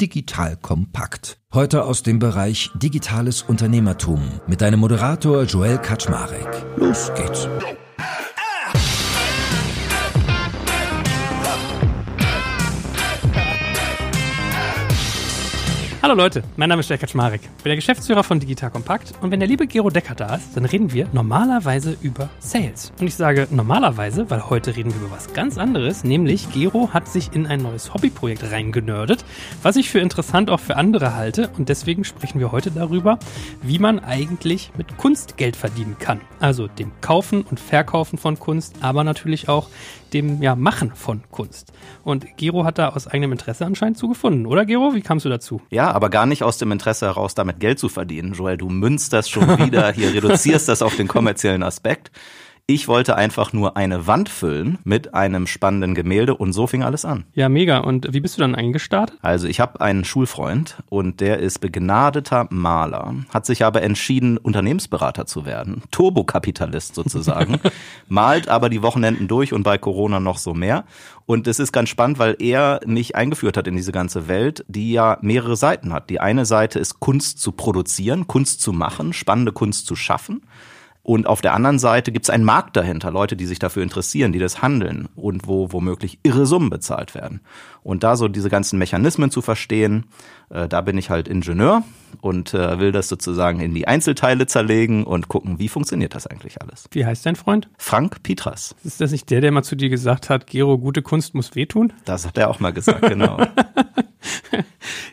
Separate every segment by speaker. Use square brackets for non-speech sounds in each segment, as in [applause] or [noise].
Speaker 1: Digital Kompakt. Heute aus dem Bereich Digitales Unternehmertum mit deinem Moderator Joel Kaczmarek. Los geht's.
Speaker 2: Hallo Leute, mein Name ist Jörg Kaczmarek, bin der Geschäftsführer von Digital Compact und wenn der liebe Gero Decker da ist, dann reden wir normalerweise über Sales. Und ich sage normalerweise, weil heute reden wir über was ganz anderes, nämlich Gero hat sich in ein neues Hobbyprojekt reingenördet, was ich für interessant auch für andere halte und deswegen sprechen wir heute darüber, wie man eigentlich mit Kunst Geld verdienen kann. Also dem Kaufen und Verkaufen von Kunst, aber natürlich auch dem ja, Machen von Kunst. Und Gero hat da aus eigenem Interesse anscheinend zugefunden, oder Gero? Wie kamst du dazu?
Speaker 3: Ja, aber gar nicht aus dem Interesse heraus, damit Geld zu verdienen. Joel, du münzt das schon wieder, hier reduzierst das auf den kommerziellen Aspekt. Ich wollte einfach nur eine Wand füllen mit einem spannenden Gemälde und so fing alles an.
Speaker 2: Ja, mega. Und wie bist du dann eingestartet?
Speaker 3: Also ich habe einen Schulfreund und der ist begnadeter Maler, hat sich aber entschieden, Unternehmensberater zu werden. Turbokapitalist sozusagen. [laughs] Malt aber die Wochenenden durch und bei Corona noch so mehr. Und es ist ganz spannend, weil er mich eingeführt hat in diese ganze Welt, die ja mehrere Seiten hat. Die eine Seite ist Kunst zu produzieren, Kunst zu machen, spannende Kunst zu schaffen. Und auf der anderen Seite gibt es einen Markt dahinter, Leute, die sich dafür interessieren, die das handeln und wo womöglich irre Summen bezahlt werden. Und da so diese ganzen Mechanismen zu verstehen, äh, da bin ich halt Ingenieur und äh, will das sozusagen in die Einzelteile zerlegen und gucken, wie funktioniert das eigentlich alles.
Speaker 2: Wie heißt dein Freund?
Speaker 3: Frank Pietras.
Speaker 2: Ist das nicht der, der mal zu dir gesagt hat, Gero, gute Kunst muss wehtun?
Speaker 3: Das hat er auch mal gesagt, genau. [laughs]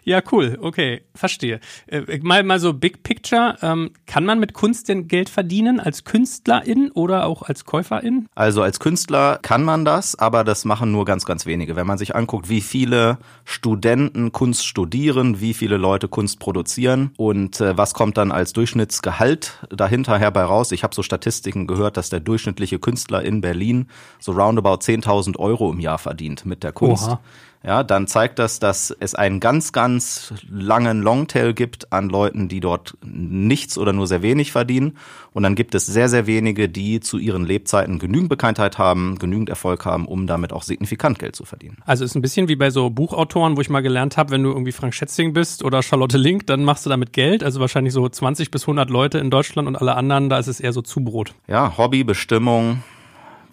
Speaker 2: ja, cool. Okay, verstehe. Äh, mal, mal so Big Picture. Ähm, kann man mit Kunst denn Geld verdienen als Künstlerin oder auch als Käuferin?
Speaker 3: Also als Künstler kann man das, aber das machen nur ganz, ganz wenige. Wenn man sich anguckt, wie viele Studenten Kunst studieren, wie viele Leute Kunst produzieren und äh, was kommt dann als Durchschnittsgehalt dahinter herbei raus. Ich habe so Statistiken gehört, dass der durchschnittliche Künstler in Berlin so roundabout 10.000 Euro im Jahr verdient mit der Kunst. Oha ja, dann zeigt das, dass es einen ganz, ganz langen Longtail gibt an Leuten, die dort nichts oder nur sehr wenig verdienen. Und dann gibt es sehr, sehr wenige, die zu ihren Lebzeiten genügend Bekanntheit haben, genügend Erfolg haben, um damit auch signifikant Geld zu verdienen.
Speaker 2: Also ist ein bisschen wie bei so Buchautoren, wo ich mal gelernt habe, wenn du irgendwie Frank Schätzing bist oder Charlotte Link, dann machst du damit Geld. Also wahrscheinlich so 20 bis 100 Leute in Deutschland und alle anderen, da ist es eher so Zubrot.
Speaker 3: Ja, Hobby, Bestimmung,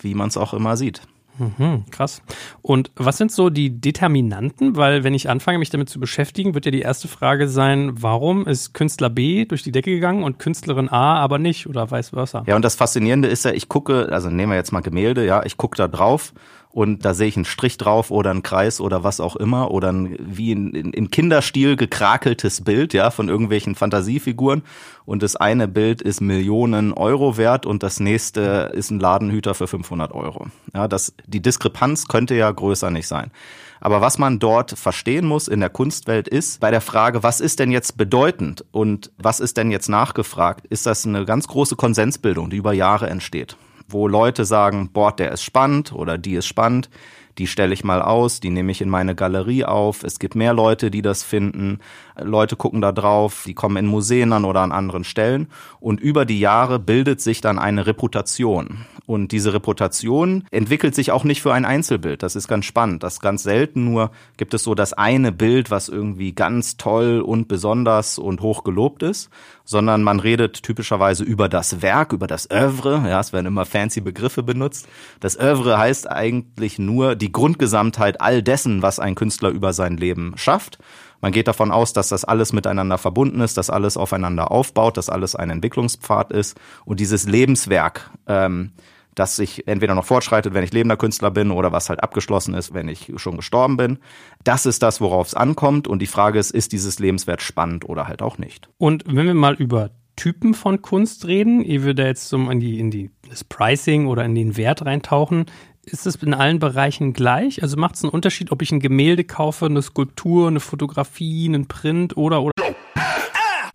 Speaker 3: wie man es auch immer sieht.
Speaker 2: Mhm, krass. Und was sind so die Determinanten? Weil wenn ich anfange, mich damit zu beschäftigen, wird ja die erste Frage sein, warum ist Künstler B durch die Decke gegangen und Künstlerin A aber nicht oder vice versa?
Speaker 3: Ja, und das Faszinierende ist ja, ich gucke, also nehmen wir jetzt mal Gemälde, ja, ich gucke da drauf und da sehe ich einen Strich drauf oder einen Kreis oder was auch immer oder ein, wie in, in, in Kinderstil gekrakeltes Bild, ja, von irgendwelchen Fantasiefiguren und das eine Bild ist Millionen Euro wert und das nächste ist ein Ladenhüter für 500 Euro. Ja, das, die Diskrepanz könnte ja größer nicht sein. Aber was man dort verstehen muss in der Kunstwelt ist, bei der Frage, was ist denn jetzt bedeutend und was ist denn jetzt nachgefragt, ist das eine ganz große Konsensbildung, die über Jahre entsteht wo Leute sagen, boah, der ist spannend oder die ist spannend, die stelle ich mal aus, die nehme ich in meine Galerie auf. Es gibt mehr Leute, die das finden. Leute gucken da drauf, die kommen in Museen an oder an anderen Stellen. Und über die Jahre bildet sich dann eine Reputation. Und diese Reputation entwickelt sich auch nicht für ein Einzelbild. Das ist ganz spannend. Das ganz selten nur gibt es so das eine Bild, was irgendwie ganz toll und besonders und hoch gelobt ist, sondern man redet typischerweise über das Werk, über das Övre. Ja, es werden immer fancy Begriffe benutzt. Das Övre heißt eigentlich nur die Grundgesamtheit all dessen, was ein Künstler über sein Leben schafft. Man geht davon aus, dass das alles miteinander verbunden ist, dass alles aufeinander aufbaut, dass alles ein Entwicklungspfad ist und dieses Lebenswerk, ähm, das sich entweder noch fortschreitet, wenn ich lebender Künstler bin oder was halt abgeschlossen ist, wenn ich schon gestorben bin. Das ist das, worauf es ankommt und die Frage ist, ist dieses Lebenswert spannend oder halt auch nicht.
Speaker 2: Und wenn wir mal über Typen von Kunst reden, ihr würdet jetzt so in die, in die, das Pricing oder in den Wert reintauchen, ist es in allen Bereichen gleich? Also macht es einen Unterschied, ob ich ein Gemälde kaufe, eine Skulptur, eine Fotografie, einen Print oder oder?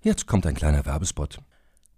Speaker 1: Jetzt kommt ein kleiner Werbespot.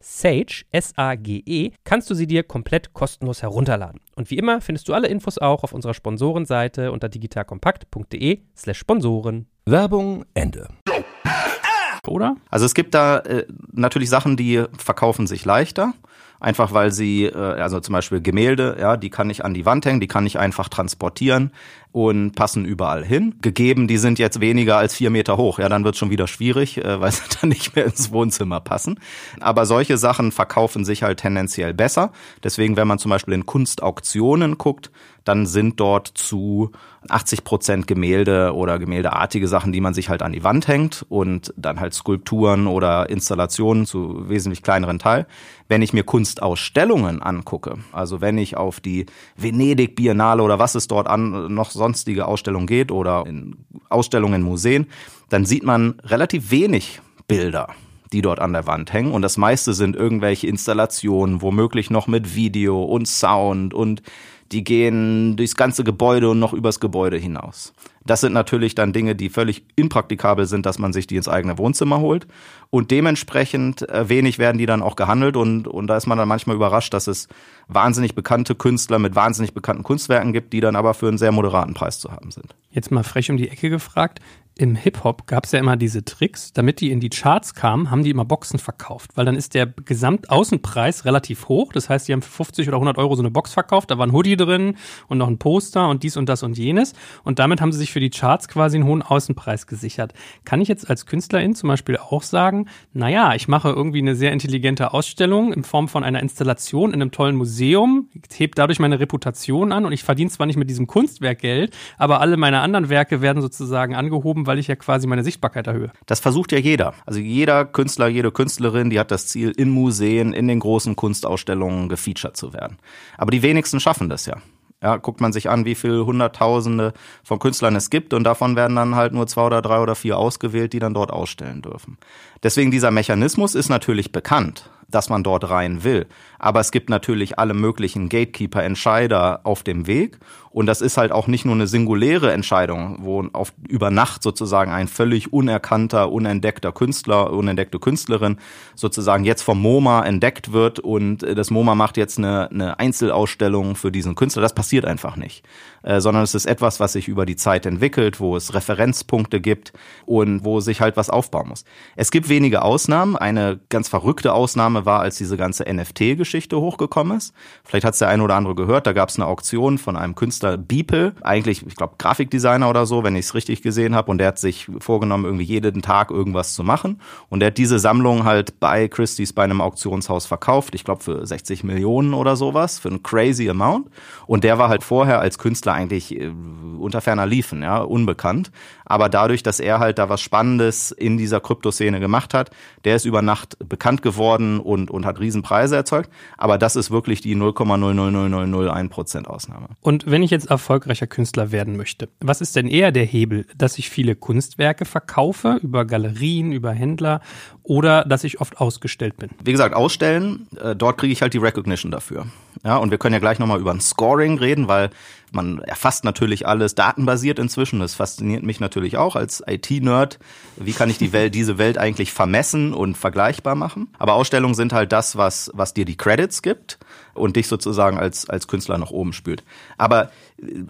Speaker 2: Sage, S-A-G-E, kannst du sie dir komplett kostenlos herunterladen. Und wie immer findest du alle Infos auch auf unserer Sponsorenseite unter digitalkompakt.de slash Sponsoren.
Speaker 1: Werbung Ende.
Speaker 2: Oder?
Speaker 3: Also es gibt da äh, natürlich Sachen, die verkaufen sich leichter einfach weil sie, äh, also zum Beispiel Gemälde, ja, die kann ich an die Wand hängen, die kann ich einfach transportieren und passen überall hin. Gegeben, die sind jetzt weniger als vier Meter hoch, ja, dann wird schon wieder schwierig, äh, weil sie [laughs] dann nicht mehr ins Wohnzimmer passen. Aber solche Sachen verkaufen sich halt tendenziell besser. Deswegen, wenn man zum Beispiel in Kunstauktionen guckt, dann sind dort zu 80 Prozent Gemälde oder gemäldeartige Sachen, die man sich halt an die Wand hängt und dann halt Skulpturen oder Installationen zu wesentlich kleineren Teil. Wenn ich mir Kunstausstellungen angucke, also wenn ich auf die Venedig Biennale oder was es dort an noch sonstige Ausstellungen geht oder in Ausstellungen in Museen, dann sieht man relativ wenig Bilder die dort an der Wand hängen. Und das meiste sind irgendwelche Installationen, womöglich noch mit Video und Sound und die gehen durchs ganze Gebäude und noch übers Gebäude hinaus. Das sind natürlich dann Dinge, die völlig impraktikabel sind, dass man sich die ins eigene Wohnzimmer holt. Und dementsprechend äh, wenig werden die dann auch gehandelt. Und, und da ist man dann manchmal überrascht, dass es wahnsinnig bekannte Künstler mit wahnsinnig bekannten Kunstwerken gibt, die dann aber für einen sehr moderaten Preis zu haben sind.
Speaker 2: Jetzt mal frech um die Ecke gefragt im Hip-Hop gab es ja immer diese Tricks, damit die in die Charts kamen, haben die immer Boxen verkauft, weil dann ist der Gesamtaußenpreis relativ hoch. Das heißt, die haben für 50 oder 100 Euro so eine Box verkauft, da war ein Hoodie drin und noch ein Poster und dies und das und jenes. Und damit haben sie sich für die Charts quasi einen hohen Außenpreis gesichert. Kann ich jetzt als Künstlerin zum Beispiel auch sagen, naja, ich mache irgendwie eine sehr intelligente Ausstellung in Form von einer Installation in einem tollen Museum, heb dadurch meine Reputation an und ich verdiene zwar nicht mit diesem Kunstwerk Geld, aber alle meine anderen Werke werden sozusagen angehoben, weil ich ja quasi meine Sichtbarkeit erhöhe.
Speaker 3: Das versucht ja jeder. Also jeder Künstler, jede Künstlerin, die hat das Ziel, in Museen, in den großen Kunstausstellungen gefeatured zu werden. Aber die wenigsten schaffen das ja. Ja, guckt man sich an, wie viele Hunderttausende von Künstlern es gibt und davon werden dann halt nur zwei oder drei oder vier ausgewählt, die dann dort ausstellen dürfen. Deswegen dieser Mechanismus ist natürlich bekannt dass man dort rein will. Aber es gibt natürlich alle möglichen Gatekeeper, Entscheider auf dem Weg. Und das ist halt auch nicht nur eine singuläre Entscheidung, wo auf, über Nacht sozusagen ein völlig unerkannter, unentdeckter Künstler, unentdeckte Künstlerin sozusagen jetzt vom MoMA entdeckt wird und das MoMA macht jetzt eine, eine Einzelausstellung für diesen Künstler. Das passiert einfach nicht. Äh, sondern es ist etwas, was sich über die Zeit entwickelt, wo es Referenzpunkte gibt und wo sich halt was aufbauen muss. Es gibt wenige Ausnahmen. Eine ganz verrückte Ausnahme war, als diese ganze NFT-Geschichte hochgekommen ist. Vielleicht hat es der eine oder andere gehört. Da gab es eine Auktion von einem Künstler Beeple, eigentlich, ich glaube, Grafikdesigner oder so, wenn ich es richtig gesehen habe. Und der hat sich vorgenommen, irgendwie jeden Tag irgendwas zu machen. Und der hat diese Sammlung halt bei Christie's bei einem Auktionshaus verkauft. Ich glaube, für 60 Millionen oder sowas, für einen crazy Amount. Und der war halt vorher als Künstler eigentlich äh, unter ferner liefen, ja, unbekannt. Aber dadurch, dass er halt da was Spannendes in dieser Kryptoszene gemacht hat, der ist über Nacht bekannt geworden und, und hat Riesenpreise erzeugt. Aber das ist wirklich die 0,00001% Ausnahme.
Speaker 2: Und wenn ich jetzt erfolgreicher Künstler werden möchte, was ist denn eher der Hebel, dass ich viele Kunstwerke verkaufe über Galerien, über Händler oder dass ich oft ausgestellt bin?
Speaker 3: Wie gesagt, ausstellen, äh, dort kriege ich halt die Recognition dafür. Ja, und wir können ja gleich nochmal über ein Scoring reden, weil man erfasst natürlich alles datenbasiert inzwischen. Das fasziniert mich natürlich auch als IT-Nerd. Wie kann ich die Welt, diese Welt eigentlich vermessen und vergleichbar machen? Aber Ausstellungen sind halt das, was, was dir die Credits gibt und dich sozusagen als, als Künstler nach oben spült. Aber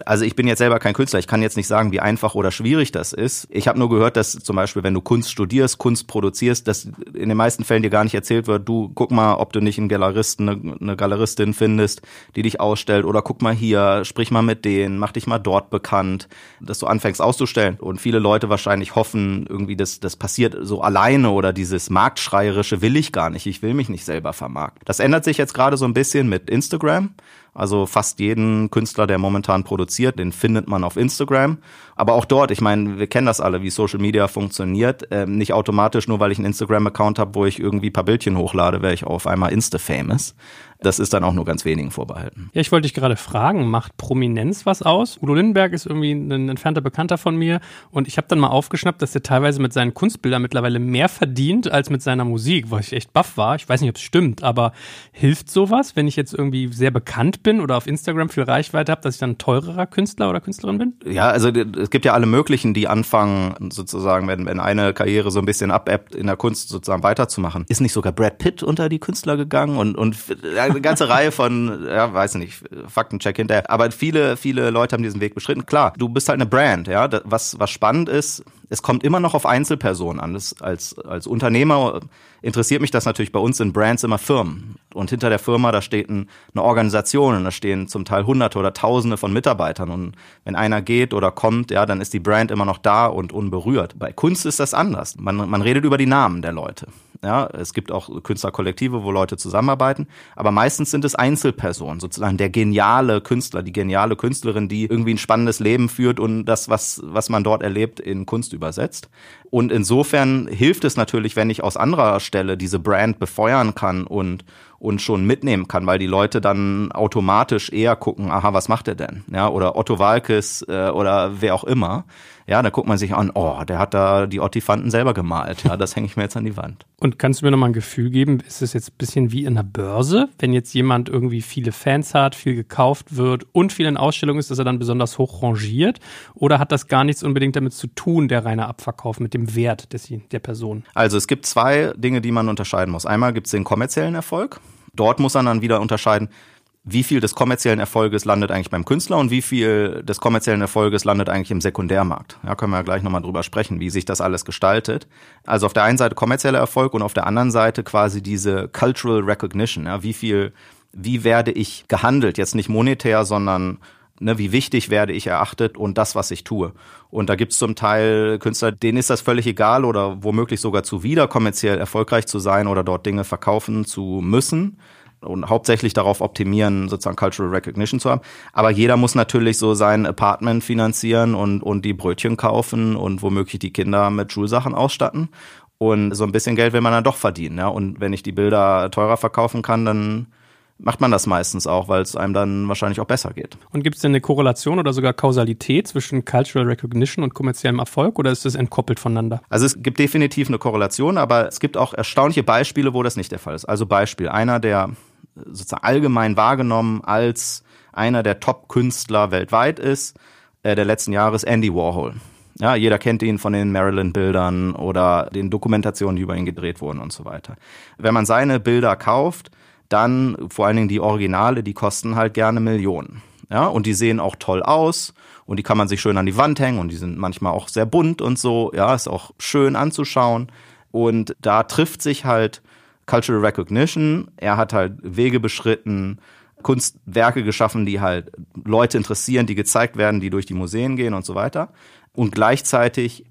Speaker 3: also ich bin jetzt selber kein Künstler, ich kann jetzt nicht sagen, wie einfach oder schwierig das ist. Ich habe nur gehört, dass zum Beispiel, wenn du Kunst studierst, Kunst produzierst, dass in den meisten Fällen dir gar nicht erzählt wird, du guck mal, ob du nicht einen Galeristen, eine, eine Galeristin findest, die dich ausstellt oder guck mal hier, sprich mal mit denen, mach dich mal dort bekannt, dass du anfängst auszustellen. Und viele Leute wahrscheinlich hoffen, irgendwie, dass das passiert so alleine oder dieses marktschreierische will ich gar nicht, ich will mich nicht selber vermarkten. Das ändert sich jetzt gerade so ein bisschen mit Instagram. Also fast jeden Künstler, der momentan produziert, den findet man auf Instagram. Aber auch dort, ich meine, wir kennen das alle, wie Social Media funktioniert. Ähm, nicht automatisch, nur weil ich einen Instagram-Account habe, wo ich irgendwie paar Bildchen hochlade, wäre ich auf einmal Insta-famous. Das ist dann auch nur ganz wenigen vorbehalten.
Speaker 2: Ja, ich wollte dich gerade fragen, macht Prominenz was aus? Udo Lindenberg ist irgendwie ein entfernter Bekannter von mir und ich habe dann mal aufgeschnappt, dass er teilweise mit seinen Kunstbildern mittlerweile mehr verdient als mit seiner Musik, weil ich echt baff war. Ich weiß nicht, ob es stimmt, aber hilft sowas, wenn ich jetzt irgendwie sehr bekannt bin oder auf Instagram viel Reichweite habe, dass ich dann teurerer Künstler oder Künstlerin bin?
Speaker 3: Ja, also es gibt ja alle möglichen, die anfangen, sozusagen, wenn, wenn eine Karriere so ein bisschen abebbt, in der Kunst sozusagen weiterzumachen. Ist nicht sogar Brad Pitt unter die Künstler gegangen und, und eine ganze Reihe von, ja, weiß nicht, Faktencheck hinterher. Aber viele, viele Leute haben diesen Weg beschritten. Klar, du bist halt eine Brand, ja. Was, was spannend ist, es kommt immer noch auf Einzelpersonen an. Das, als, als Unternehmer interessiert mich das natürlich. Bei uns sind Brands immer Firmen. Und hinter der Firma, da steht ein, eine Organisation und da stehen zum Teil Hunderte oder Tausende von Mitarbeitern. Und wenn einer geht oder kommt, ja, dann ist die Brand immer noch da und unberührt. Bei Kunst ist das anders. Man, man redet über die Namen der Leute. Ja, es gibt auch Künstlerkollektive, wo Leute zusammenarbeiten, aber meistens sind es Einzelpersonen, sozusagen der geniale Künstler, die geniale Künstlerin, die irgendwie ein spannendes Leben führt und das, was, was man dort erlebt, in Kunst übersetzt. Und insofern hilft es natürlich, wenn ich aus anderer Stelle diese Brand befeuern kann und und schon mitnehmen kann, weil die Leute dann automatisch eher gucken, aha, was macht er denn? Ja, oder Otto Walkes äh, oder wer auch immer. Ja, da guckt man sich an, oh, der hat da die Ottifanten selber gemalt. Ja, das hänge ich mir jetzt an die Wand.
Speaker 2: Und kannst du mir nochmal ein Gefühl geben, ist es jetzt ein bisschen wie in einer Börse, wenn jetzt jemand irgendwie viele Fans hat, viel gekauft wird und viel in Ausstellungen ist, dass er dann besonders hoch rangiert? Oder hat das gar nichts unbedingt damit zu tun, der reine Abverkauf mit dem Wert des, der Person?
Speaker 3: Also es gibt zwei Dinge, die man unterscheiden muss. Einmal gibt es den kommerziellen Erfolg. Dort muss man dann wieder unterscheiden, wie viel des kommerziellen Erfolges landet eigentlich beim Künstler und wie viel des kommerziellen Erfolges landet eigentlich im Sekundärmarkt. Ja, können wir ja gleich nochmal drüber sprechen, wie sich das alles gestaltet. Also auf der einen Seite kommerzieller Erfolg und auf der anderen Seite quasi diese Cultural Recognition. Ja, wie viel, wie werde ich gehandelt? Jetzt nicht monetär, sondern ne, wie wichtig werde ich erachtet und das, was ich tue. Und da gibt's zum Teil Künstler, denen ist das völlig egal oder womöglich sogar zuwider, kommerziell erfolgreich zu sein oder dort Dinge verkaufen zu müssen und hauptsächlich darauf optimieren, sozusagen Cultural Recognition zu haben. Aber jeder muss natürlich so sein Apartment finanzieren und, und die Brötchen kaufen und womöglich die Kinder mit Schulsachen ausstatten. Und so ein bisschen Geld will man dann doch verdienen. Ja? Und wenn ich die Bilder teurer verkaufen kann, dann macht man das meistens auch, weil es einem dann wahrscheinlich auch besser geht.
Speaker 2: Und gibt es denn eine Korrelation oder sogar Kausalität zwischen Cultural Recognition und kommerziellem Erfolg oder ist das entkoppelt voneinander?
Speaker 3: Also es gibt definitiv eine Korrelation, aber es gibt auch erstaunliche Beispiele, wo das nicht der Fall ist. Also Beispiel, einer, der sozusagen allgemein wahrgenommen als einer der Top-Künstler weltweit ist, äh, der letzten Jahre ist Andy Warhol. Ja, jeder kennt ihn von den Marilyn-Bildern oder den Dokumentationen, die über ihn gedreht wurden und so weiter. Wenn man seine Bilder kauft, dann vor allen Dingen die Originale, die kosten halt gerne Millionen. Ja, und die sehen auch toll aus und die kann man sich schön an die Wand hängen und die sind manchmal auch sehr bunt und so. Ja, ist auch schön anzuschauen. Und da trifft sich halt Cultural Recognition. Er hat halt Wege beschritten, Kunstwerke geschaffen, die halt Leute interessieren, die gezeigt werden, die durch die Museen gehen und so weiter. Und gleichzeitig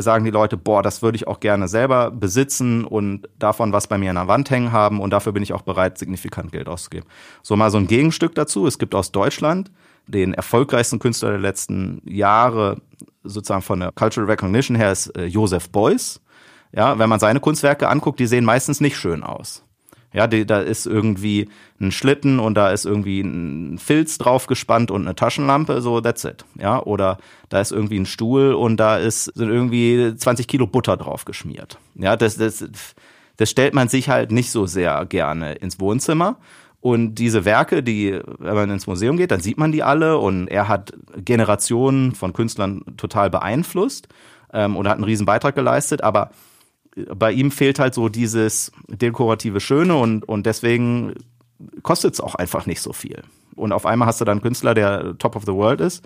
Speaker 3: sagen die Leute, boah, das würde ich auch gerne selber besitzen und davon was bei mir an der Wand hängen haben und dafür bin ich auch bereit, signifikant Geld auszugeben. So mal so ein Gegenstück dazu. Es gibt aus Deutschland den erfolgreichsten Künstler der letzten Jahre, sozusagen von der Cultural Recognition her, ist äh, Josef Beuys. Ja, wenn man seine Kunstwerke anguckt, die sehen meistens nicht schön aus. Ja, die, da ist irgendwie ein Schlitten und da ist irgendwie ein Filz draufgespannt und eine Taschenlampe, so that's it. Ja, oder da ist irgendwie ein Stuhl und da ist sind irgendwie 20 Kilo Butter drauf geschmiert. Ja, das, das, das stellt man sich halt nicht so sehr gerne ins Wohnzimmer. Und diese Werke, die, wenn man ins Museum geht, dann sieht man die alle und er hat Generationen von Künstlern total beeinflusst ähm, und hat einen riesen Beitrag geleistet, aber bei ihm fehlt halt so dieses dekorative Schöne und, und deswegen kostet es auch einfach nicht so viel. Und auf einmal hast du dann einen Künstler, der Top of the World ist,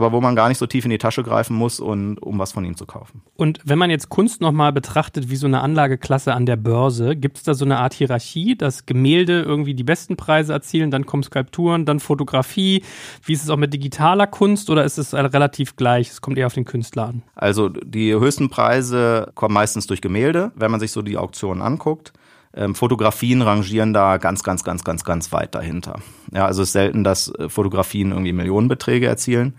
Speaker 3: aber wo man gar nicht so tief in die Tasche greifen muss, und, um was von ihm zu kaufen.
Speaker 2: Und wenn man jetzt Kunst nochmal betrachtet wie so eine Anlageklasse an der Börse, gibt es da so eine Art Hierarchie, dass Gemälde irgendwie die besten Preise erzielen, dann kommen Skulpturen, dann Fotografie. Wie ist es auch mit digitaler Kunst oder ist es relativ gleich? Es kommt eher auf den Künstler an.
Speaker 3: Also die höchsten Preise kommen meistens durch Gemälde, wenn man sich so die Auktionen anguckt. Ähm, Fotografien rangieren da ganz, ganz, ganz, ganz, ganz weit dahinter. Ja, also es ist selten, dass äh, Fotografien irgendwie Millionenbeträge erzielen.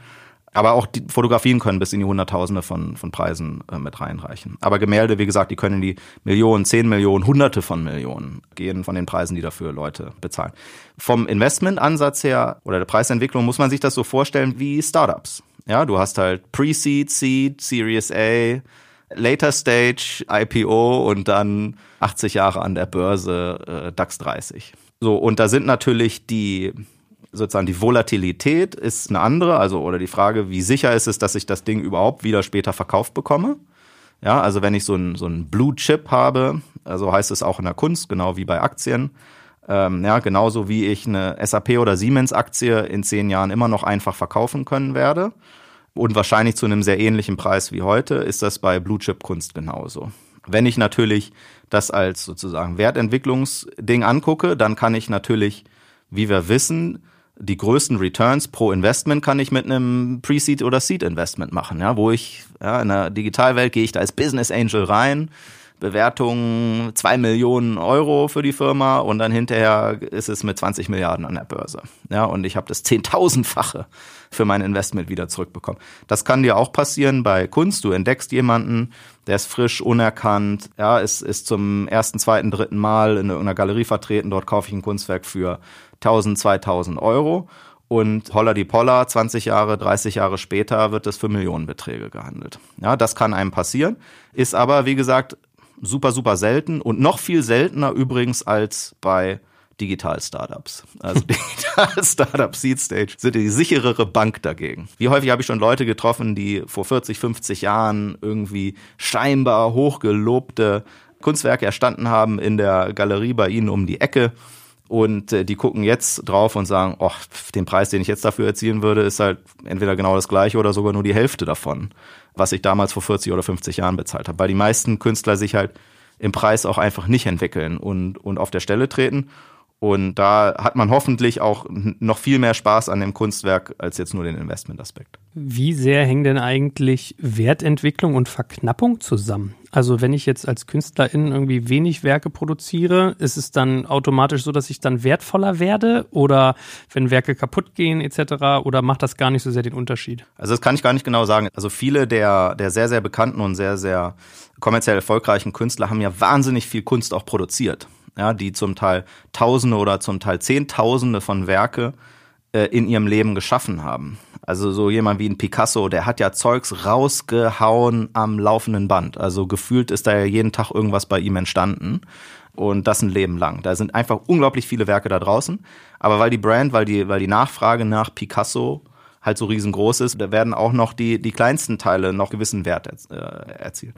Speaker 3: Aber auch die Fotografien können bis in die Hunderttausende von, von Preisen äh, mit reinreichen. Aber Gemälde, wie gesagt, die können in die Millionen, zehn Millionen, Hunderte von Millionen gehen von den Preisen, die dafür Leute bezahlen. Vom Investmentansatz her oder der Preisentwicklung muss man sich das so vorstellen wie Startups. Ja, du hast halt Pre-Seed, Seed, Series A, Later Stage, IPO und dann 80 Jahre an der Börse, äh, DAX 30. So, und da sind natürlich die sozusagen die Volatilität ist eine andere, also oder die Frage, wie sicher ist es, dass ich das Ding überhaupt wieder später verkauft bekomme? Ja, also wenn ich so ein, so ein Blue Chip habe, also heißt es auch in der Kunst, genau wie bei Aktien, ähm, ja, genauso wie ich eine SAP oder Siemens Aktie in zehn Jahren immer noch einfach verkaufen können werde und wahrscheinlich zu einem sehr ähnlichen Preis wie heute, ist das bei Blue Chip Kunst genauso. Wenn ich natürlich das als sozusagen Wertentwicklungsding angucke, dann kann ich natürlich, wie wir wissen, die größten Returns pro Investment kann ich mit einem Pre-Seed oder Seed Investment machen, ja, wo ich ja, in der Digitalwelt gehe ich da als Business Angel rein, Bewertung zwei Millionen Euro für die Firma und dann hinterher ist es mit 20 Milliarden an der Börse. Ja, und ich habe das zehntausendfache für mein Investment wieder zurückbekommen. Das kann dir auch passieren bei Kunst. Du entdeckst jemanden, der ist frisch, unerkannt, ja, ist, ist zum ersten, zweiten, dritten Mal in irgendeiner Galerie vertreten. Dort kaufe ich ein Kunstwerk für 1000, 2000 Euro. Und holla die Polla, 20 Jahre, 30 Jahre später wird es für Millionenbeträge gehandelt. Ja, das kann einem passieren, ist aber, wie gesagt, super, super selten und noch viel seltener übrigens als bei Digital-Startups. Also [laughs] Digital-Startup Seed Stage sind die sicherere Bank dagegen. Wie häufig habe ich schon Leute getroffen, die vor 40, 50 Jahren irgendwie scheinbar hochgelobte Kunstwerke erstanden haben in der Galerie bei ihnen um die Ecke und äh, die gucken jetzt drauf und sagen, oh, den Preis, den ich jetzt dafür erzielen würde, ist halt entweder genau das gleiche oder sogar nur die Hälfte davon, was ich damals vor 40 oder 50 Jahren bezahlt habe. Weil die meisten Künstler sich halt im Preis auch einfach nicht entwickeln und, und auf der Stelle treten. Und da hat man hoffentlich auch noch viel mehr Spaß an dem Kunstwerk als jetzt nur den Investmentaspekt.
Speaker 2: Wie sehr hängen denn eigentlich Wertentwicklung und Verknappung zusammen? Also wenn ich jetzt als Künstlerin irgendwie wenig Werke produziere, ist es dann automatisch so, dass ich dann wertvoller werde? Oder wenn Werke kaputt gehen etc. Oder macht das gar nicht so sehr den Unterschied?
Speaker 3: Also das kann ich gar nicht genau sagen. Also viele der, der sehr, sehr bekannten und sehr, sehr kommerziell erfolgreichen Künstler haben ja wahnsinnig viel Kunst auch produziert ja, die zum Teil Tausende oder zum Teil Zehntausende von Werke äh, in ihrem Leben geschaffen haben. Also so jemand wie ein Picasso, der hat ja Zeugs rausgehauen am laufenden Band. Also gefühlt ist da ja jeden Tag irgendwas bei ihm entstanden. Und das ein Leben lang. Da sind einfach unglaublich viele Werke da draußen. Aber weil die Brand, weil die, weil die Nachfrage nach Picasso halt so riesengroß ist, da werden auch noch die, die kleinsten Teile noch gewissen Wert äh, erzielt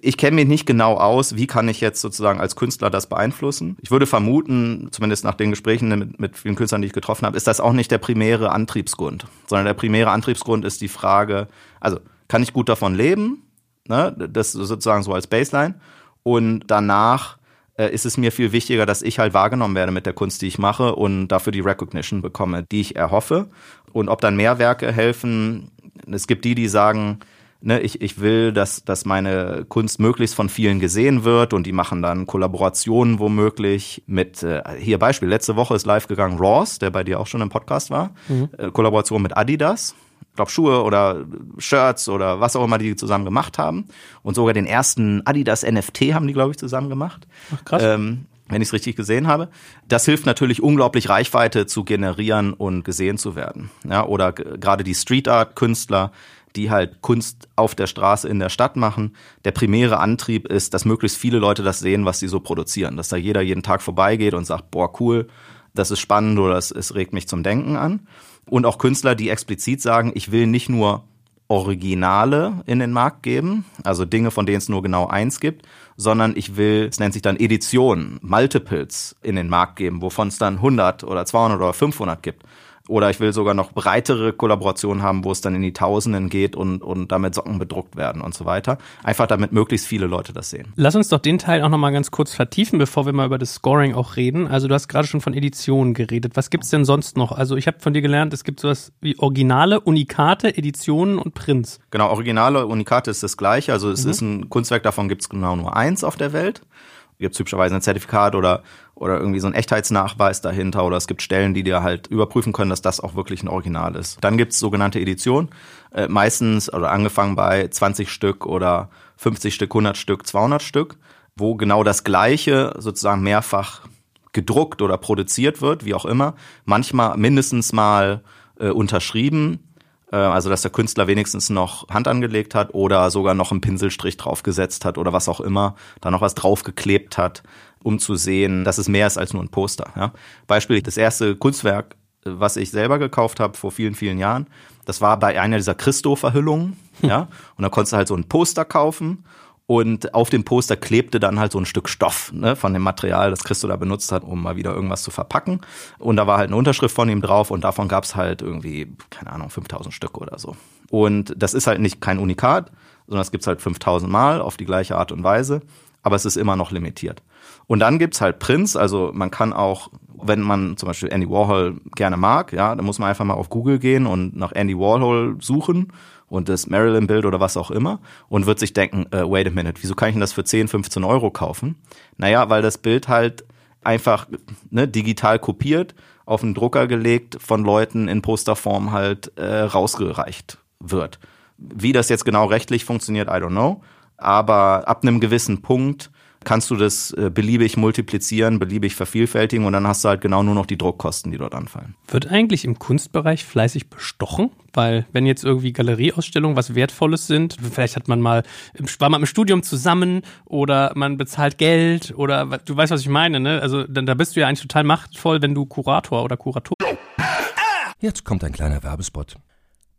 Speaker 3: ich kenne mich nicht genau aus, wie kann ich jetzt sozusagen als Künstler das beeinflussen. Ich würde vermuten, zumindest nach den Gesprächen mit, mit vielen Künstlern, die ich getroffen habe, ist das auch nicht der primäre Antriebsgrund, sondern der primäre Antriebsgrund ist die Frage, also kann ich gut davon leben, ne? das sozusagen so als Baseline und danach äh, ist es mir viel wichtiger, dass ich halt wahrgenommen werde mit der Kunst, die ich mache und dafür die Recognition bekomme, die ich erhoffe. Und ob dann mehr Werke helfen, es gibt die, die sagen, ne, ich, ich will, dass, dass meine Kunst möglichst von vielen gesehen wird und die machen dann Kollaborationen womöglich mit, äh, hier Beispiel, letzte Woche ist live gegangen Ross, der bei dir auch schon im Podcast war, mhm. äh, Kollaboration mit Adidas, ich glaube Schuhe oder Shirts oder was auch immer die zusammen gemacht haben und sogar den ersten Adidas NFT haben die, glaube ich, zusammen gemacht. Ach, krass. Ähm, wenn ich es richtig gesehen habe. Das hilft natürlich unglaublich Reichweite zu generieren und gesehen zu werden. Ja, oder gerade die Street Art Künstler, die halt Kunst auf der Straße in der Stadt machen. Der primäre Antrieb ist, dass möglichst viele Leute das sehen, was sie so produzieren. Dass da jeder jeden Tag vorbeigeht und sagt, boah, cool, das ist spannend oder es, es regt mich zum Denken an. Und auch Künstler, die explizit sagen, ich will nicht nur Originale in den Markt geben, also Dinge, von denen es nur genau eins gibt, sondern ich will, es nennt sich dann Editionen, Multiples in den Markt geben, wovon es dann 100 oder 200 oder 500 gibt. Oder ich will sogar noch breitere Kollaborationen haben, wo es dann in die Tausenden geht und, und damit Socken bedruckt werden und so weiter. Einfach damit möglichst viele Leute das sehen.
Speaker 4: Lass uns doch den Teil auch nochmal ganz kurz vertiefen, bevor wir mal über das Scoring auch reden. Also du hast gerade schon von Editionen geredet. Was gibt's denn sonst noch? Also ich habe von dir gelernt, es gibt sowas wie Originale, Unikate, Editionen und Prints.
Speaker 3: Genau, Originale, Unikate ist das gleiche. Also es mhm. ist ein Kunstwerk, davon gibt's genau nur eins auf der Welt gibt es typischerweise ein Zertifikat oder, oder irgendwie so ein Echtheitsnachweis dahinter oder es gibt Stellen, die dir halt überprüfen können, dass das auch wirklich ein Original ist. Dann gibt es sogenannte Editionen, äh, meistens oder angefangen bei 20 Stück oder 50 Stück, 100 Stück, 200 Stück, wo genau das Gleiche sozusagen mehrfach gedruckt oder produziert wird, wie auch immer, manchmal mindestens mal äh, unterschrieben also dass der Künstler wenigstens noch Hand angelegt hat oder sogar noch einen Pinselstrich draufgesetzt hat oder was auch immer, da noch was draufgeklebt hat, um zu sehen, dass es mehr ist als nur ein Poster. Ja? Beispiel, das erste Kunstwerk, was ich selber gekauft habe vor vielen, vielen Jahren, das war bei einer dieser Christo-Verhüllungen, ja, und da konntest du halt so ein Poster kaufen und auf dem Poster klebte dann halt so ein Stück Stoff ne, von dem Material, das Christo da benutzt hat, um mal wieder irgendwas zu verpacken. Und da war halt eine Unterschrift von ihm drauf und davon gab es halt irgendwie, keine Ahnung, 5000 Stück oder so. Und das ist halt nicht kein Unikat, sondern es gibt's halt 5000 Mal auf die gleiche Art und Weise, aber es ist immer noch limitiert. Und dann gibt's halt Prints, also man kann auch, wenn man zum Beispiel Andy Warhol gerne mag, ja, dann muss man einfach mal auf Google gehen und nach Andy Warhol suchen und das Marilyn-Bild oder was auch immer und wird sich denken, äh, wait a minute, wieso kann ich denn das für 10, 15 Euro kaufen? Naja, weil das Bild halt einfach ne, digital kopiert, auf einen Drucker gelegt, von Leuten in Posterform halt äh, rausgereicht wird. Wie das jetzt genau rechtlich funktioniert, I don't know. Aber ab einem gewissen Punkt kannst du das äh, beliebig multiplizieren, beliebig vervielfältigen und dann hast du halt genau nur noch die Druckkosten, die dort anfallen.
Speaker 4: Wird eigentlich im Kunstbereich fleißig bestochen? Weil wenn jetzt irgendwie Galerieausstellungen was Wertvolles sind, vielleicht hat man mal, war man im Studium zusammen oder man bezahlt Geld oder du weißt, was ich meine, ne? Also dann, da bist du ja eigentlich total machtvoll, wenn du Kurator oder Kurator.
Speaker 1: Jetzt kommt ein kleiner Werbespot.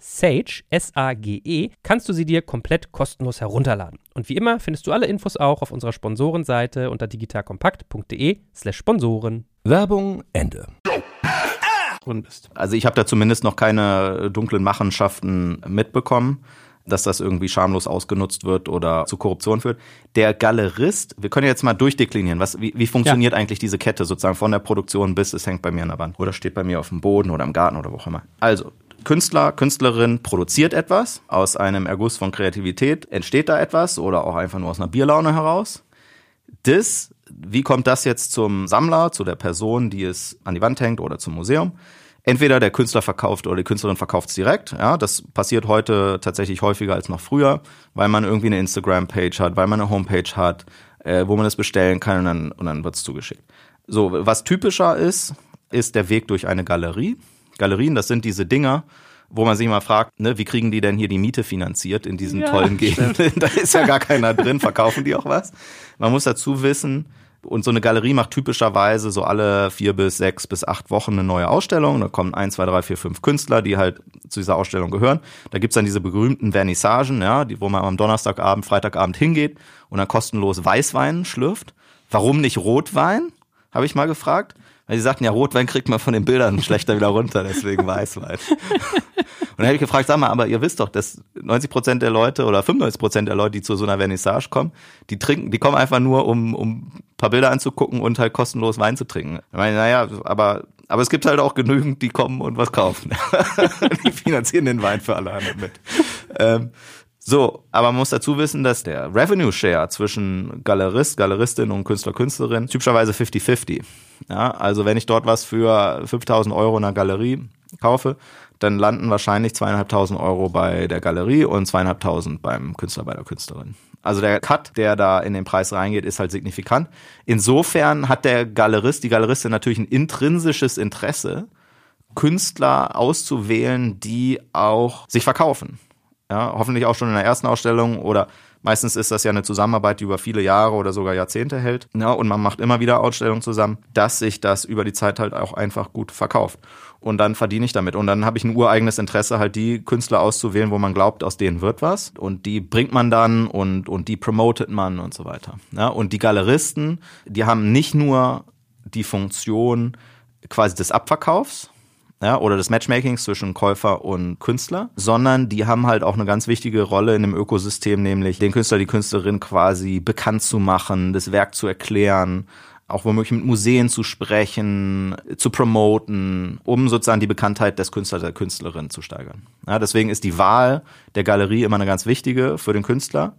Speaker 4: Sage, S-A-G-E, kannst du sie dir komplett kostenlos herunterladen. Und wie immer findest du alle Infos auch auf unserer Sponsorenseite unter digitalkompakt.de slash Sponsoren.
Speaker 1: Werbung Ende.
Speaker 3: Also ich habe da zumindest noch keine dunklen Machenschaften mitbekommen dass das irgendwie schamlos ausgenutzt wird oder zu Korruption führt. Der Galerist, wir können jetzt mal durchdeklinieren, was, wie, wie funktioniert ja. eigentlich diese Kette sozusagen von der Produktion bis es hängt bei mir an der Wand oder steht bei mir auf dem Boden oder im Garten oder wo auch immer. Also, Künstler, Künstlerin produziert etwas, aus einem Erguss von Kreativität entsteht da etwas oder auch einfach nur aus einer Bierlaune heraus. Das, wie kommt das jetzt zum Sammler, zu der Person, die es an die Wand hängt oder zum Museum? Entweder der Künstler verkauft oder die Künstlerin verkauft es direkt. Ja, das passiert heute tatsächlich häufiger als noch früher, weil man irgendwie eine Instagram-Page hat, weil man eine Homepage hat, äh, wo man es bestellen kann und dann, und dann wird es zugeschickt. So, was typischer ist, ist der Weg durch eine Galerie. Galerien, das sind diese Dinger, wo man sich mal fragt, ne, wie kriegen die denn hier die Miete finanziert in diesen ja, tollen Gegenden? [laughs] da ist ja gar keiner drin, verkaufen die auch was? Man muss dazu wissen, Und so eine Galerie macht typischerweise so alle vier bis sechs bis acht Wochen eine neue Ausstellung. Da kommen ein, zwei, drei, vier, fünf Künstler, die halt zu dieser Ausstellung gehören. Da gibt's dann diese berühmten Vernissagen, ja, die, wo man am Donnerstagabend, Freitagabend hingeht und dann kostenlos Weißwein schlürft. Warum nicht Rotwein? Habe ich mal gefragt. Weil die sagten, ja, Rotwein kriegt man von den Bildern [laughs] schlechter wieder runter, deswegen Weißwein. Und dann habe ich gefragt, sag mal, aber ihr wisst doch, dass 90 Prozent der Leute oder 95 Prozent der Leute, die zu so einer Vernissage kommen, die trinken, die kommen einfach nur, um, um ein paar Bilder anzugucken und halt kostenlos Wein zu trinken. Ich meine, naja, aber aber es gibt halt auch genügend, die kommen und was kaufen. [laughs] die finanzieren den Wein für alle anderen mit. Ähm, so, aber man muss dazu wissen, dass der Revenue Share zwischen Galerist, Galeristin und Künstler, Künstlerin typischerweise 50-50. Ja, also wenn ich dort was für 5000 Euro in einer Galerie kaufe, dann landen wahrscheinlich zweieinhalbtausend Euro bei der Galerie und zweieinhalbtausend beim Künstler, bei der Künstlerin. Also der Cut, der da in den Preis reingeht, ist halt signifikant. Insofern hat der Galerist, die Galeristin natürlich ein intrinsisches Interesse, Künstler auszuwählen, die auch sich verkaufen. Ja, hoffentlich auch schon in der ersten Ausstellung oder meistens ist das ja eine Zusammenarbeit, die über viele Jahre oder sogar Jahrzehnte hält. Ja, und man macht immer wieder Ausstellungen zusammen, dass sich das über die Zeit halt auch einfach gut verkauft. Und dann verdiene ich damit. Und dann habe ich ein ureigenes Interesse, halt die Künstler auszuwählen, wo man glaubt, aus denen wird was. Und die bringt man dann und, und die promotet man und so weiter. Ja, und die Galeristen, die haben nicht nur die Funktion quasi des Abverkaufs, ja, oder des Matchmakings zwischen Käufer und Künstler, sondern die haben halt auch eine ganz wichtige Rolle in dem Ökosystem, nämlich den Künstler, die Künstlerin quasi bekannt zu machen, das Werk zu erklären, auch womöglich mit Museen zu sprechen, zu promoten, um sozusagen die Bekanntheit des Künstlers, der Künstlerin zu steigern. Ja, deswegen ist die Wahl der Galerie immer eine ganz wichtige für den Künstler,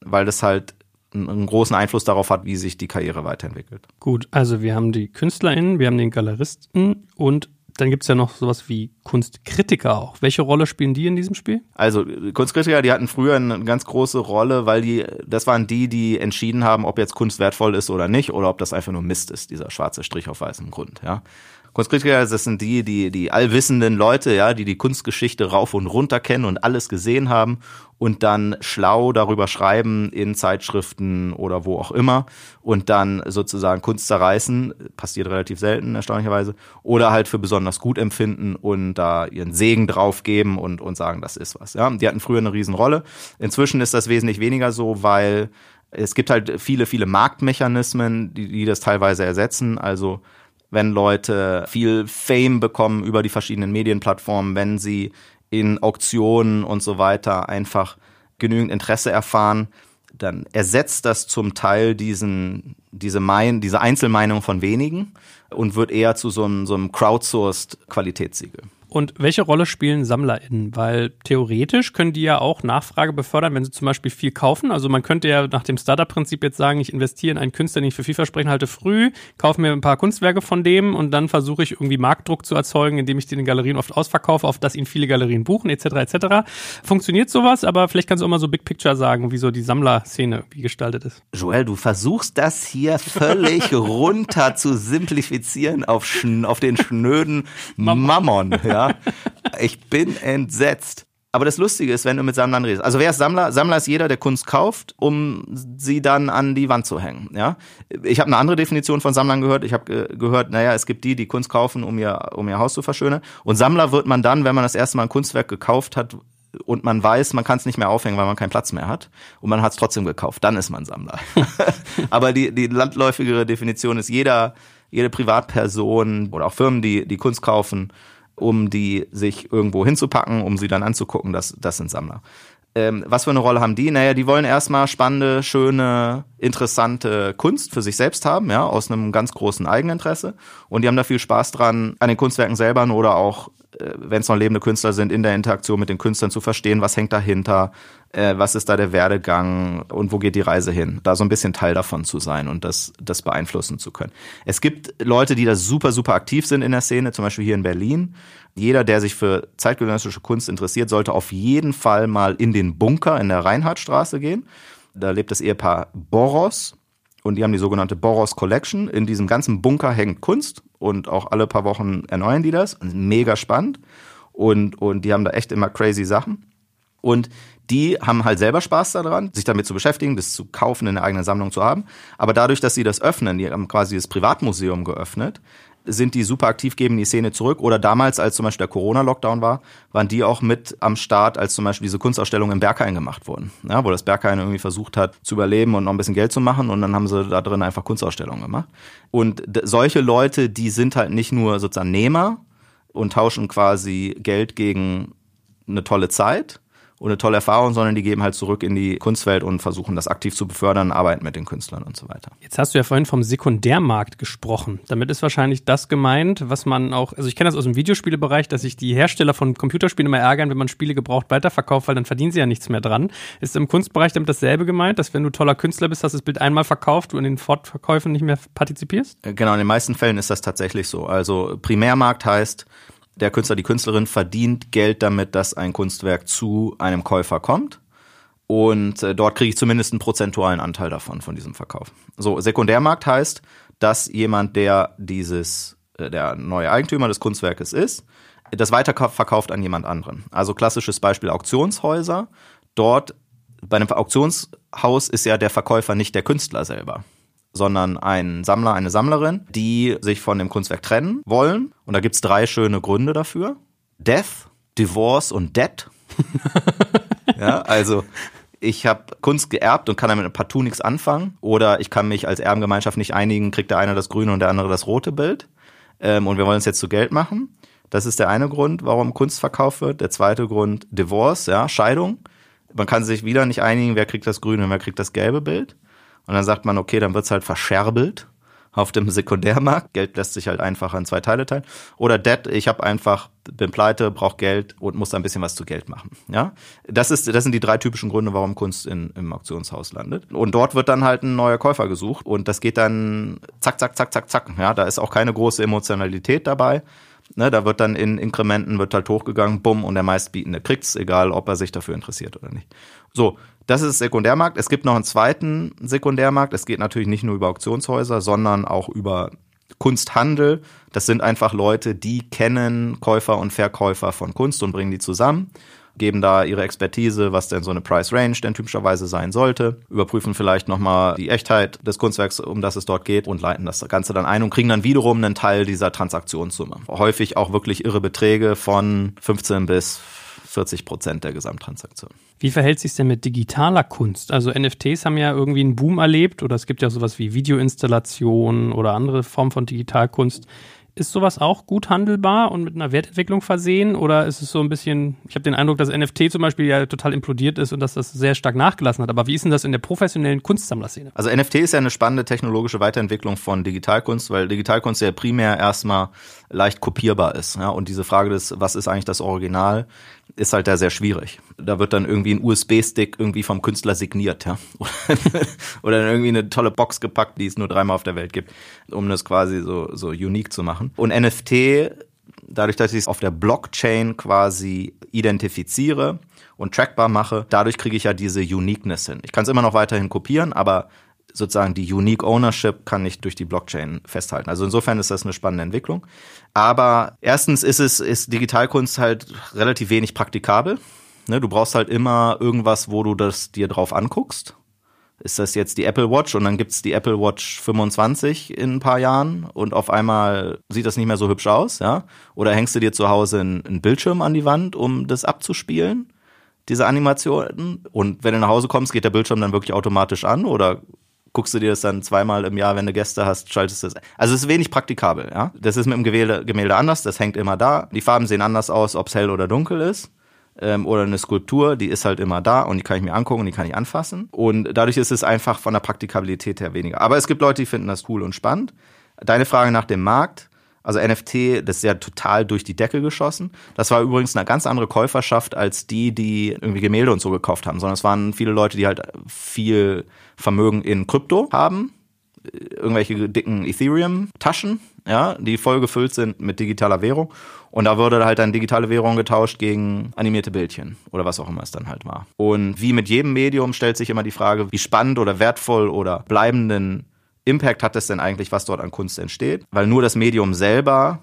Speaker 3: weil das halt einen großen Einfluss darauf hat, wie sich die Karriere weiterentwickelt.
Speaker 2: Gut, also wir haben die KünstlerInnen, wir haben den Galeristen und dann gibt es ja noch sowas wie Kunstkritiker auch. Welche Rolle spielen die in diesem Spiel?
Speaker 3: Also Kunstkritiker, die hatten früher eine ganz große Rolle, weil die, das waren die, die entschieden haben, ob jetzt Kunst wertvoll ist oder nicht, oder ob das einfach nur Mist ist, dieser schwarze Strich auf weißem Grund. Ja. Kunstkritiker, das sind die, die, die allwissenden Leute, ja, die die Kunstgeschichte rauf und runter kennen und alles gesehen haben und dann schlau darüber schreiben in Zeitschriften oder wo auch immer und dann sozusagen Kunst zerreißen, passiert relativ selten, erstaunlicherweise, oder halt für besonders gut empfinden und da ihren Segen draufgeben und, und sagen, das ist was, ja. Die hatten früher eine Riesenrolle. Inzwischen ist das wesentlich weniger so, weil es gibt halt viele, viele Marktmechanismen, die, die das teilweise ersetzen, also wenn Leute viel Fame bekommen über die verschiedenen Medienplattformen, wenn sie in Auktionen und so weiter einfach genügend Interesse erfahren, dann ersetzt das zum Teil diesen, diese, mein, diese Einzelmeinung von wenigen und wird eher zu so einem, so einem crowdsourced Qualitätssiegel.
Speaker 2: Und welche Rolle spielen SammlerInnen? Weil theoretisch können die ja auch Nachfrage befördern, wenn sie zum Beispiel viel kaufen. Also man könnte ja nach dem Startup-Prinzip jetzt sagen, ich investiere in einen Künstler, den ich für vielversprechend halte, früh, kaufe mir ein paar Kunstwerke von dem und dann versuche ich irgendwie Marktdruck zu erzeugen, indem ich die in den Galerien oft ausverkaufe, auf das ihn viele Galerien buchen, etc. etc. Funktioniert sowas, aber vielleicht kannst du auch mal so Big Picture sagen, wie so die Sammlerszene wie gestaltet ist.
Speaker 3: Joel, du versuchst das hier völlig [laughs] runter zu simplifizieren auf, auf den schnöden Mammon, ja. Ich bin entsetzt. Aber das Lustige ist, wenn du mit Sammlern redest. Also wer ist Sammler? Sammler ist jeder, der Kunst kauft, um sie dann an die Wand zu hängen. Ja, ich habe eine andere Definition von Sammlern gehört. Ich habe ge gehört, naja, es gibt die, die Kunst kaufen, um ihr um ihr Haus zu verschönern. Und Sammler wird man dann, wenn man das erste Mal ein Kunstwerk gekauft hat und man weiß, man kann es nicht mehr aufhängen, weil man keinen Platz mehr hat. Und man hat es trotzdem gekauft. Dann ist man Sammler. [laughs] Aber die die landläufigere Definition ist jeder jede Privatperson oder auch Firmen, die die Kunst kaufen um die sich irgendwo hinzupacken, um sie dann anzugucken, das, das sind Sammler. Ähm, was für eine Rolle haben die? Naja, die wollen erstmal spannende, schöne, interessante Kunst für sich selbst haben, ja, aus einem ganz großen Eigeninteresse. Und die haben da viel Spaß dran, an den Kunstwerken selber oder auch, äh, wenn es noch lebende Künstler sind, in der Interaktion mit den Künstlern zu verstehen, was hängt dahinter, äh, was ist da der Werdegang und wo geht die Reise hin. Da so ein bisschen Teil davon zu sein und das, das beeinflussen zu können. Es gibt Leute, die da super, super aktiv sind in der Szene, zum Beispiel hier in Berlin. Jeder, der sich für zeitgenössische Kunst interessiert, sollte auf jeden Fall mal in den Bunker in der Reinhardtstraße gehen. Da lebt das Ehepaar Boros und die haben die sogenannte Boros Collection. In diesem ganzen Bunker hängt Kunst und auch alle paar Wochen erneuern die das. Mega spannend. Und, und die haben da echt immer crazy Sachen. Und die haben halt selber Spaß daran, sich damit zu beschäftigen, das zu kaufen, in der eigenen Sammlung zu haben. Aber dadurch, dass sie das öffnen, die haben quasi das Privatmuseum geöffnet, sind die super aktiv, geben die Szene zurück. Oder damals, als zum Beispiel der Corona-Lockdown war, waren die auch mit am Start, als zum Beispiel diese Kunstausstellungen im Berghain gemacht wurden. Ja, wo das Berghain irgendwie versucht hat, zu überleben und noch ein bisschen Geld zu machen. Und dann haben sie da drin einfach Kunstausstellungen gemacht. Und solche Leute, die sind halt nicht nur sozusagen Nehmer und tauschen quasi Geld gegen eine tolle Zeit, und eine tolle Erfahrung, sondern die geben halt zurück in die Kunstwelt und versuchen das aktiv zu befördern, arbeiten mit den Künstlern und so weiter.
Speaker 2: Jetzt hast du ja vorhin vom Sekundärmarkt gesprochen. Damit ist wahrscheinlich das gemeint, was man auch, also ich kenne das aus dem Videospielebereich, dass sich die Hersteller von Computerspielen immer ärgern, wenn man Spiele gebraucht weiterverkauft, weil dann verdienen sie ja nichts mehr dran. Ist im Kunstbereich damit dasselbe gemeint, dass wenn du toller Künstler bist, hast das Bild einmal verkauft, du in den Fortverkäufen nicht mehr partizipierst?
Speaker 3: Äh, genau, in den meisten Fällen ist das tatsächlich so. Also Primärmarkt heißt, der Künstler, die Künstlerin verdient Geld damit, dass ein Kunstwerk zu einem Käufer kommt. Und äh, dort kriege ich zumindest einen prozentualen Anteil davon, von diesem Verkauf. So, Sekundärmarkt heißt, dass jemand, der dieses, äh, der neue Eigentümer des Kunstwerkes ist, das weiterverkauft an jemand anderen. Also klassisches Beispiel Auktionshäuser. Dort bei einem Auktionshaus ist ja der Verkäufer nicht der Künstler selber sondern ein Sammler, eine Sammlerin, die sich von dem Kunstwerk trennen wollen. Und da gibt's drei schöne Gründe dafür. Death, Divorce und Debt. [laughs] ja, also ich habe Kunst geerbt und kann damit partout nichts anfangen. Oder ich kann mich als Erbengemeinschaft nicht einigen, kriegt der eine das grüne und der andere das rote Bild. Ähm, und wir wollen es jetzt zu Geld machen. Das ist der eine Grund, warum Kunst verkauft wird. Der zweite Grund, Divorce, ja, Scheidung. Man kann sich wieder nicht einigen, wer kriegt das grüne und wer kriegt das gelbe Bild. Und dann sagt man, okay, dann wird's halt verscherbelt auf dem Sekundärmarkt. Geld lässt sich halt einfach in zwei Teile teilen. Oder Debt, ich habe einfach, bin pleite, brauche Geld und muss da ein bisschen was zu Geld machen. Ja, das ist, das sind die drei typischen Gründe, warum Kunst in, im Auktionshaus landet. Und dort wird dann halt ein neuer Käufer gesucht und das geht dann zack, zack, zack, zack, zack. Ja, da ist auch keine große Emotionalität dabei. Ne, da wird dann in Inkrementen wird halt hochgegangen, bumm, und der meistbietende kriegt's, egal ob er sich dafür interessiert oder nicht. So, das ist Sekundärmarkt. Es gibt noch einen zweiten Sekundärmarkt. Es geht natürlich nicht nur über Auktionshäuser, sondern auch über Kunsthandel. Das sind einfach Leute, die kennen Käufer und Verkäufer von Kunst und bringen die zusammen geben da ihre Expertise, was denn so eine Price Range denn typischerweise sein sollte, überprüfen vielleicht nochmal die Echtheit des Kunstwerks, um das es dort geht und leiten das Ganze dann ein und kriegen dann wiederum einen Teil dieser Transaktionssumme. Häufig auch wirklich irre Beträge von 15 bis 40 Prozent der Gesamttransaktion.
Speaker 2: Wie verhält sich denn mit digitaler Kunst? Also NFTs haben ja irgendwie einen Boom erlebt oder es gibt ja sowas wie Videoinstallationen oder andere Formen von Digitalkunst. Ist sowas auch gut handelbar und mit einer Wertentwicklung versehen? Oder ist es so ein bisschen, ich habe den Eindruck, dass NFT zum Beispiel ja total implodiert ist und dass das sehr stark nachgelassen hat. Aber wie ist denn das in der professionellen Kunstsammlerszene?
Speaker 3: Also NFT ist ja eine spannende technologische Weiterentwicklung von Digitalkunst, weil Digitalkunst ja primär erstmal leicht kopierbar ist. Ja? Und diese Frage des, was ist eigentlich das Original, ist halt da sehr schwierig. Da wird dann irgendwie ein USB-Stick irgendwie vom Künstler signiert, ja. [laughs] Oder dann irgendwie eine tolle Box gepackt, die es nur dreimal auf der Welt gibt, um das quasi so, so unique zu machen. Und NFT, dadurch, dass ich es auf der Blockchain quasi identifiziere und trackbar mache, dadurch kriege ich ja diese Uniqueness hin. Ich kann es immer noch weiterhin kopieren, aber sozusagen die Unique Ownership kann ich durch die Blockchain festhalten. Also insofern ist das eine spannende Entwicklung. Aber erstens ist es, ist Digitalkunst halt relativ wenig praktikabel. Ne, du brauchst halt immer irgendwas, wo du das dir drauf anguckst. Ist das jetzt die Apple Watch und dann gibt's die Apple Watch 25 in ein paar Jahren und auf einmal sieht das nicht mehr so hübsch aus, ja? Oder hängst du dir zu Hause einen Bildschirm an die Wand, um das abzuspielen, diese Animationen? Und wenn du nach Hause kommst, geht der Bildschirm dann wirklich automatisch an oder guckst du dir das dann zweimal im Jahr, wenn du Gäste hast, schaltest du das. Also es ist wenig praktikabel, ja. Das ist mit dem Gemälde, Gemälde anders, das hängt immer da. Die Farben sehen anders aus, ob es hell oder dunkel ist. Ähm, oder eine Skulptur, die ist halt immer da und die kann ich mir angucken und die kann ich anfassen. Und dadurch ist es einfach von der Praktikabilität her weniger. Aber es gibt Leute, die finden das cool und spannend. Deine Frage nach dem Markt. Also NFT, das ist ja total durch die Decke geschossen. Das war übrigens eine ganz andere Käuferschaft als die, die irgendwie Gemälde und so gekauft haben, sondern es waren viele Leute, die halt viel Vermögen in Krypto haben, irgendwelche dicken Ethereum-Taschen, ja, die voll gefüllt sind mit digitaler Währung. Und da wurde halt dann digitale Währung getauscht gegen animierte Bildchen oder was auch immer es dann halt war. Und wie mit jedem Medium stellt sich immer die Frage, wie spannend oder wertvoll oder bleibenden Impact hat es denn eigentlich, was dort an Kunst entsteht? Weil nur das Medium selber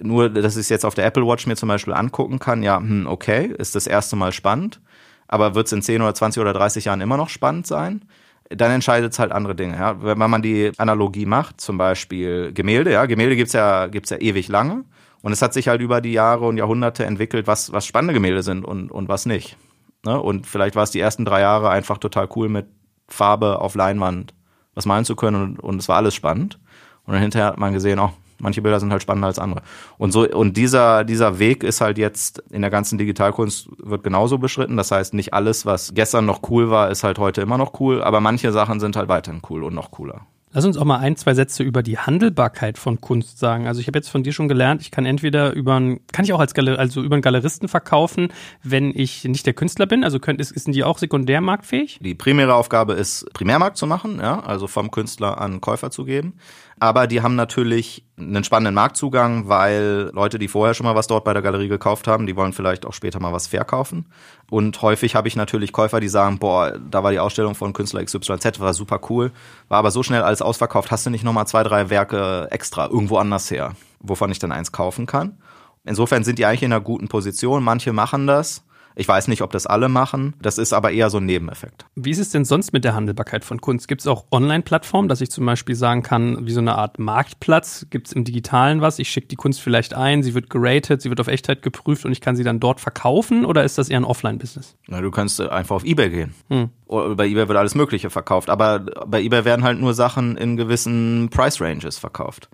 Speaker 3: nur, dass ich es jetzt auf der Apple Watch mir zum Beispiel angucken kann, ja, hm, okay, ist das erste Mal spannend, aber wird es in 10 oder 20 oder 30 Jahren immer noch spannend sein? Dann entscheidet es halt andere Dinge. Ja? Wenn man die Analogie macht, zum Beispiel Gemälde, ja, Gemälde gibt's ja, gibt's ja ewig lange. Und es hat sich halt über die Jahre und Jahrhunderte entwickelt, was, was spannende Gemälde sind und, und was nicht. Ne? Und vielleicht war es die ersten drei Jahre einfach total cool mit Farbe auf Leinwand was malen zu können und, und es war alles spannend. Und dann hinterher hat man gesehen, oh, manche Bilder sind halt spannender als andere. Und so, und dieser, dieser Weg ist halt jetzt in der ganzen Digitalkunst wird genauso beschritten. Das heißt, nicht alles, was gestern noch cool war, ist halt heute immer noch cool, aber manche Sachen sind halt weiterhin cool und noch cooler.
Speaker 2: Lass uns auch mal ein, zwei Sätze über die Handelbarkeit von Kunst sagen. Also ich habe jetzt von dir schon gelernt, ich kann entweder über einen, kann ich auch als Galer also über einen Galeristen verkaufen, wenn ich nicht der Künstler bin. Also könnt, ist die auch sekundärmarktfähig?
Speaker 3: Die primäre Aufgabe ist, Primärmarkt zu machen, ja, also vom Künstler an Käufer zu geben. Aber die haben natürlich einen spannenden Marktzugang, weil Leute, die vorher schon mal was dort bei der Galerie gekauft haben, die wollen vielleicht auch später mal was verkaufen. Und häufig habe ich natürlich Käufer, die sagen, boah, da war die Ausstellung von Künstler XYZ, war super cool, war aber so schnell alles ausverkauft, hast du nicht nochmal zwei, drei Werke extra irgendwo anders her, wovon ich dann eins kaufen kann. Insofern sind die eigentlich in einer guten Position. Manche machen das, ich weiß nicht, ob das alle machen. Das ist aber eher so ein Nebeneffekt.
Speaker 2: Wie ist es denn sonst mit der Handelbarkeit von Kunst? Gibt es auch Online-Plattformen, dass ich zum Beispiel sagen kann, wie so eine Art Marktplatz? Gibt es im Digitalen was? Ich schicke die Kunst vielleicht ein, sie wird geratet, sie wird auf Echtheit geprüft und ich kann sie dann dort verkaufen? Oder ist das eher ein Offline-Business?
Speaker 3: Na, du kannst einfach auf Ebay gehen. Hm. Bei Ebay wird alles Mögliche verkauft. Aber bei Ebay werden halt nur Sachen in gewissen Price-Ranges verkauft.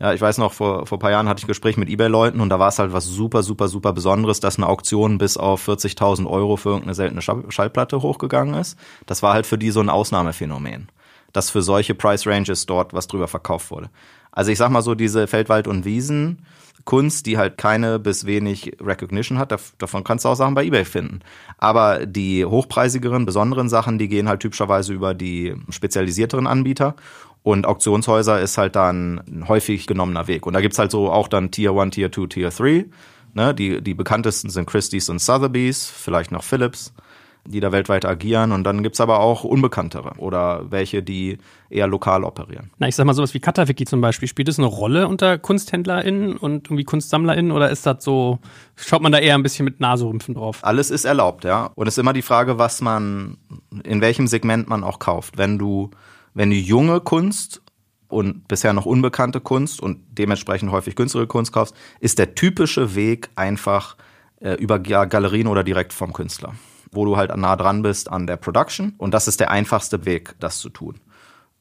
Speaker 3: Ja, ich weiß noch, vor, vor paar Jahren hatte ich ein Gespräch mit Ebay-Leuten und da war es halt was super, super, super Besonderes, dass eine Auktion bis auf 40.000 Euro für irgendeine seltene Schallplatte hochgegangen ist. Das war halt für die so ein Ausnahmephänomen, dass für solche Price Ranges dort was drüber verkauft wurde. Also ich sag mal so, diese Feldwald- und Wiesen, Kunst, die halt keine bis wenig Recognition hat, davon kannst du auch Sachen bei eBay finden. Aber die hochpreisigeren, besonderen Sachen, die gehen halt typischerweise über die spezialisierteren Anbieter. Und Auktionshäuser ist halt dann ein häufig genommener Weg. Und da gibt's halt so auch dann Tier 1, Tier 2, Tier 3. Ne? Die, die bekanntesten sind Christie's und Sotheby's, vielleicht noch Philips, die da weltweit agieren. Und dann gibt's aber auch unbekanntere oder welche, die eher lokal operieren.
Speaker 2: Na, ich sag mal sowas wie Katawiki zum Beispiel. Spielt das eine Rolle unter KunsthändlerInnen und irgendwie KunstsammlerInnen oder ist das so, schaut man da eher ein bisschen mit Naserümpfen drauf?
Speaker 3: Alles ist erlaubt, ja. Und es ist immer die Frage, was man, in welchem Segment man auch kauft. Wenn du wenn du junge Kunst und bisher noch unbekannte Kunst und dementsprechend häufig günstigere Kunst kaufst, ist der typische Weg einfach äh, über Galerien oder direkt vom Künstler, wo du halt nah dran bist an der Production. Und das ist der einfachste Weg, das zu tun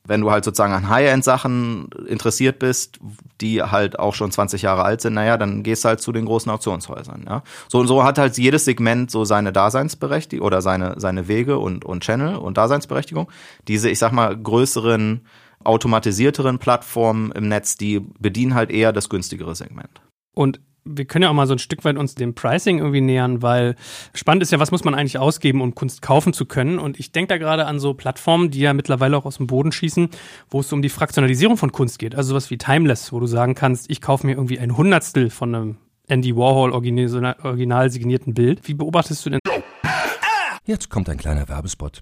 Speaker 3: wenn du halt sozusagen an High-End-Sachen interessiert bist, die halt auch schon 20 Jahre alt sind, naja, dann gehst du halt zu den großen Auktionshäusern. Ja? So und so hat halt jedes Segment so seine Daseinsberechtigung oder seine, seine Wege und, und Channel und Daseinsberechtigung. Diese, ich sag mal, größeren, automatisierteren Plattformen im Netz, die bedienen halt eher das günstigere Segment.
Speaker 2: Und wir können ja auch mal so ein Stück weit uns dem Pricing irgendwie nähern, weil spannend ist ja, was muss man eigentlich ausgeben, um Kunst kaufen zu können. Und ich denke da gerade an so Plattformen, die ja mittlerweile auch aus dem Boden schießen, wo es um die Fraktionalisierung von Kunst geht. Also sowas wie Timeless, wo du sagen kannst, ich kaufe mir irgendwie ein Hundertstel von einem Andy Warhol original, original signierten Bild. Wie beobachtest du denn?
Speaker 1: Jetzt kommt ein kleiner Werbespot.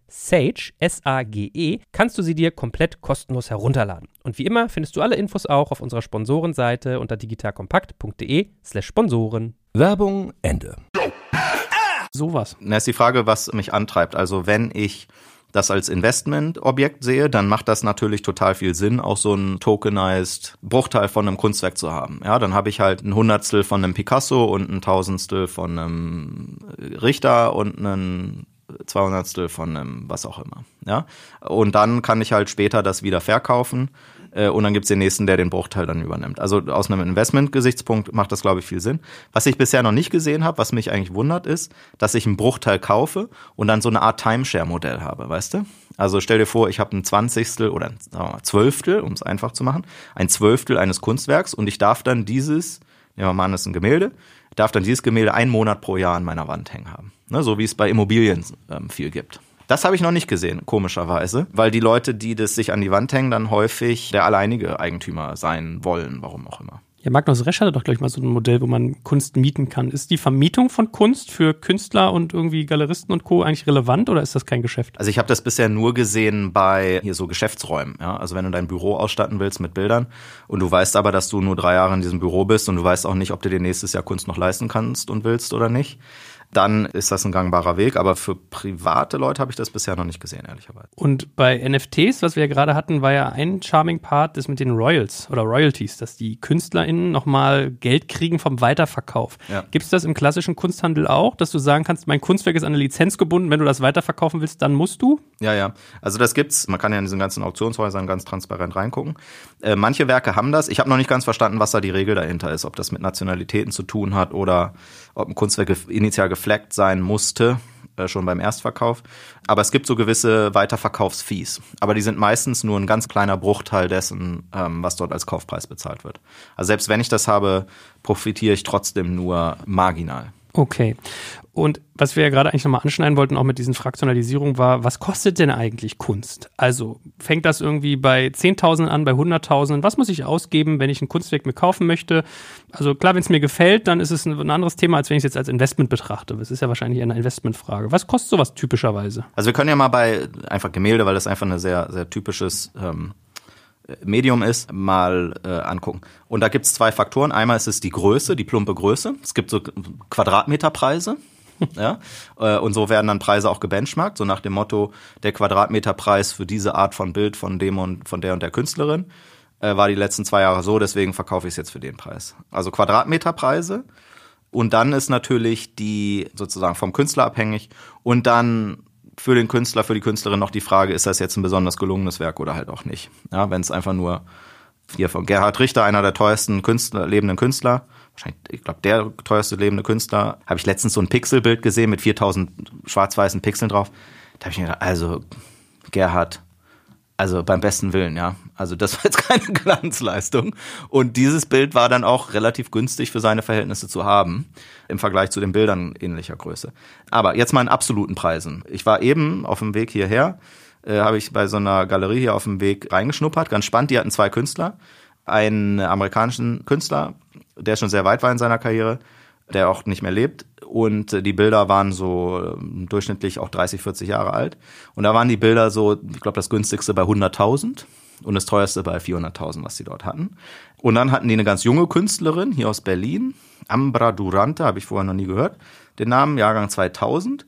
Speaker 4: Sage, S-A-G-E, kannst du sie dir komplett kostenlos herunterladen. Und wie immer findest du alle Infos auch auf unserer Sponsorenseite unter digitalkompakt.de slash Sponsoren.
Speaker 1: Werbung Ende.
Speaker 2: sowas?
Speaker 3: Na, ist die Frage, was mich antreibt. Also wenn ich das als Investmentobjekt sehe, dann macht das natürlich total viel Sinn, auch so ein tokenized Bruchteil von einem Kunstwerk zu haben. Ja, dann habe ich halt ein Hundertstel von einem Picasso und ein Tausendstel von einem Richter und ein Zweihundertstel von einem was auch immer. Ja, und dann kann ich halt später das wieder verkaufen äh, und dann gibt's den nächsten, der den Bruchteil dann übernimmt. Also aus einem Investment-Gesichtspunkt macht das, glaube ich, viel Sinn. Was ich bisher noch nicht gesehen habe, was mich eigentlich wundert, ist, dass ich einen Bruchteil kaufe und dann so eine Art Timeshare-Modell habe, weißt du? Also stell dir vor, ich habe ein Zwanzigstel oder ein Zwölftel, um es einfach zu machen, ein Zwölftel eines Kunstwerks und ich darf dann dieses, nehmen wir mal an, das ist ein Gemälde, darf dann dieses Gemälde einen Monat pro Jahr an meiner Wand hängen haben. Ne, so wie es bei Immobilien ähm, viel gibt. Das habe ich noch nicht gesehen, komischerweise, weil die Leute, die das sich an die Wand hängen, dann häufig der alleinige Eigentümer sein wollen, warum auch immer.
Speaker 2: Ja, Magnus Resch hatte doch gleich mal so ein Modell, wo man Kunst mieten kann. Ist die Vermietung von Kunst für Künstler und irgendwie Galeristen und Co. eigentlich relevant oder ist das kein Geschäft?
Speaker 3: Also ich habe das bisher nur gesehen bei hier so Geschäftsräumen. Ja? Also wenn du dein Büro ausstatten willst mit Bildern und du weißt aber, dass du nur drei Jahre in diesem Büro bist und du weißt auch nicht, ob du dir nächstes Jahr Kunst noch leisten kannst und willst oder nicht, dann ist das ein gangbarer Weg. Aber für private Leute habe ich das bisher noch nicht gesehen, ehrlicherweise.
Speaker 2: Und bei NFTs, was wir ja gerade hatten, war ja ein charming Part, das mit den Royals oder Royalties, dass die KünstlerInnen nochmal Geld kriegen vom Weiterverkauf. Ja. Gibt es das im klassischen Kunsthandel auch, dass du sagen kannst, mein Kunstwerk ist an eine Lizenz gebunden, wenn du das weiterverkaufen willst, dann musst du?
Speaker 3: Ja, ja. Also das gibt's. Man kann ja in diesen ganzen Auktionshäusern ganz transparent reingucken. Äh, manche Werke haben das. Ich habe noch nicht ganz verstanden, was da die Regel dahinter ist, ob das mit Nationalitäten zu tun hat oder ob ein Kunstwerk initial gefleckt sein musste, äh, schon beim Erstverkauf. Aber es gibt so gewisse Weiterverkaufsfees. Aber die sind meistens nur ein ganz kleiner Bruchteil dessen, ähm, was dort als Kaufpreis bezahlt wird. Also selbst wenn ich das habe, profitiere ich trotzdem nur marginal.
Speaker 2: Okay. Und was wir ja gerade eigentlich nochmal anschneiden wollten, auch mit diesen Fraktionalisierungen, war, was kostet denn eigentlich Kunst? Also fängt das irgendwie bei 10.000 an, bei 100.000? Was muss ich ausgeben, wenn ich ein Kunstwerk mir kaufen möchte? Also klar, wenn es mir gefällt, dann ist es ein, anderes Thema, als wenn ich es jetzt als Investment betrachte. Das ist ja wahrscheinlich eine Investmentfrage. Was kostet sowas typischerweise?
Speaker 3: Also wir können ja mal bei einfach Gemälde, weil das einfach ein sehr, sehr typisches ähm, Medium ist, mal äh, angucken. Und da gibt es zwei Faktoren. Einmal ist es die Größe, die plumpe Größe. Es gibt so Quadratmeterpreise. Ja, äh, und so werden dann Preise auch gebenchmarkt, so nach dem Motto, der Quadratmeterpreis für diese Art von Bild von dem und von der und der Künstlerin äh, war die letzten zwei Jahre so, deswegen verkaufe ich es jetzt für den Preis. Also Quadratmeterpreise. Und dann ist natürlich die sozusagen vom Künstler abhängig und dann für den Künstler, für die Künstlerin noch die Frage, ist das jetzt ein besonders gelungenes Werk oder halt auch nicht. Ja, wenn es einfach nur hier von Gerhard Richter, einer der teuersten Künstler, lebenden Künstler, wahrscheinlich, ich glaube, der teuerste lebende Künstler, habe ich letztens so ein Pixelbild gesehen mit 4000 schwarz-weißen Pixeln drauf. Da habe ich mir gedacht, also Gerhard, also beim besten Willen, ja. Also das war jetzt [laughs] keine Glanzleistung. Und dieses Bild war dann auch relativ günstig für seine Verhältnisse zu haben, im Vergleich zu den Bildern ähnlicher Größe. Aber jetzt mal in absoluten Preisen. Ich war eben auf dem Weg hierher, äh, habe ich bei so einer Galerie hier auf dem Weg reingeschnuppert. Ganz spannend, die hatten zwei Künstler. Einen amerikanischen Künstler, der schon sehr weit war in seiner Karriere, der auch nicht mehr lebt. Und die Bilder waren so ähm, durchschnittlich auch 30, 40 Jahre alt. Und da waren die Bilder so, ich glaube, das günstigste bei 100.000 und das teuerste bei 400.000, was sie dort hatten. Und dann hatten die eine ganz junge Künstlerin hier aus Berlin, Ambra Durante, habe ich vorher noch nie gehört, den Namen, Jahrgang 2000.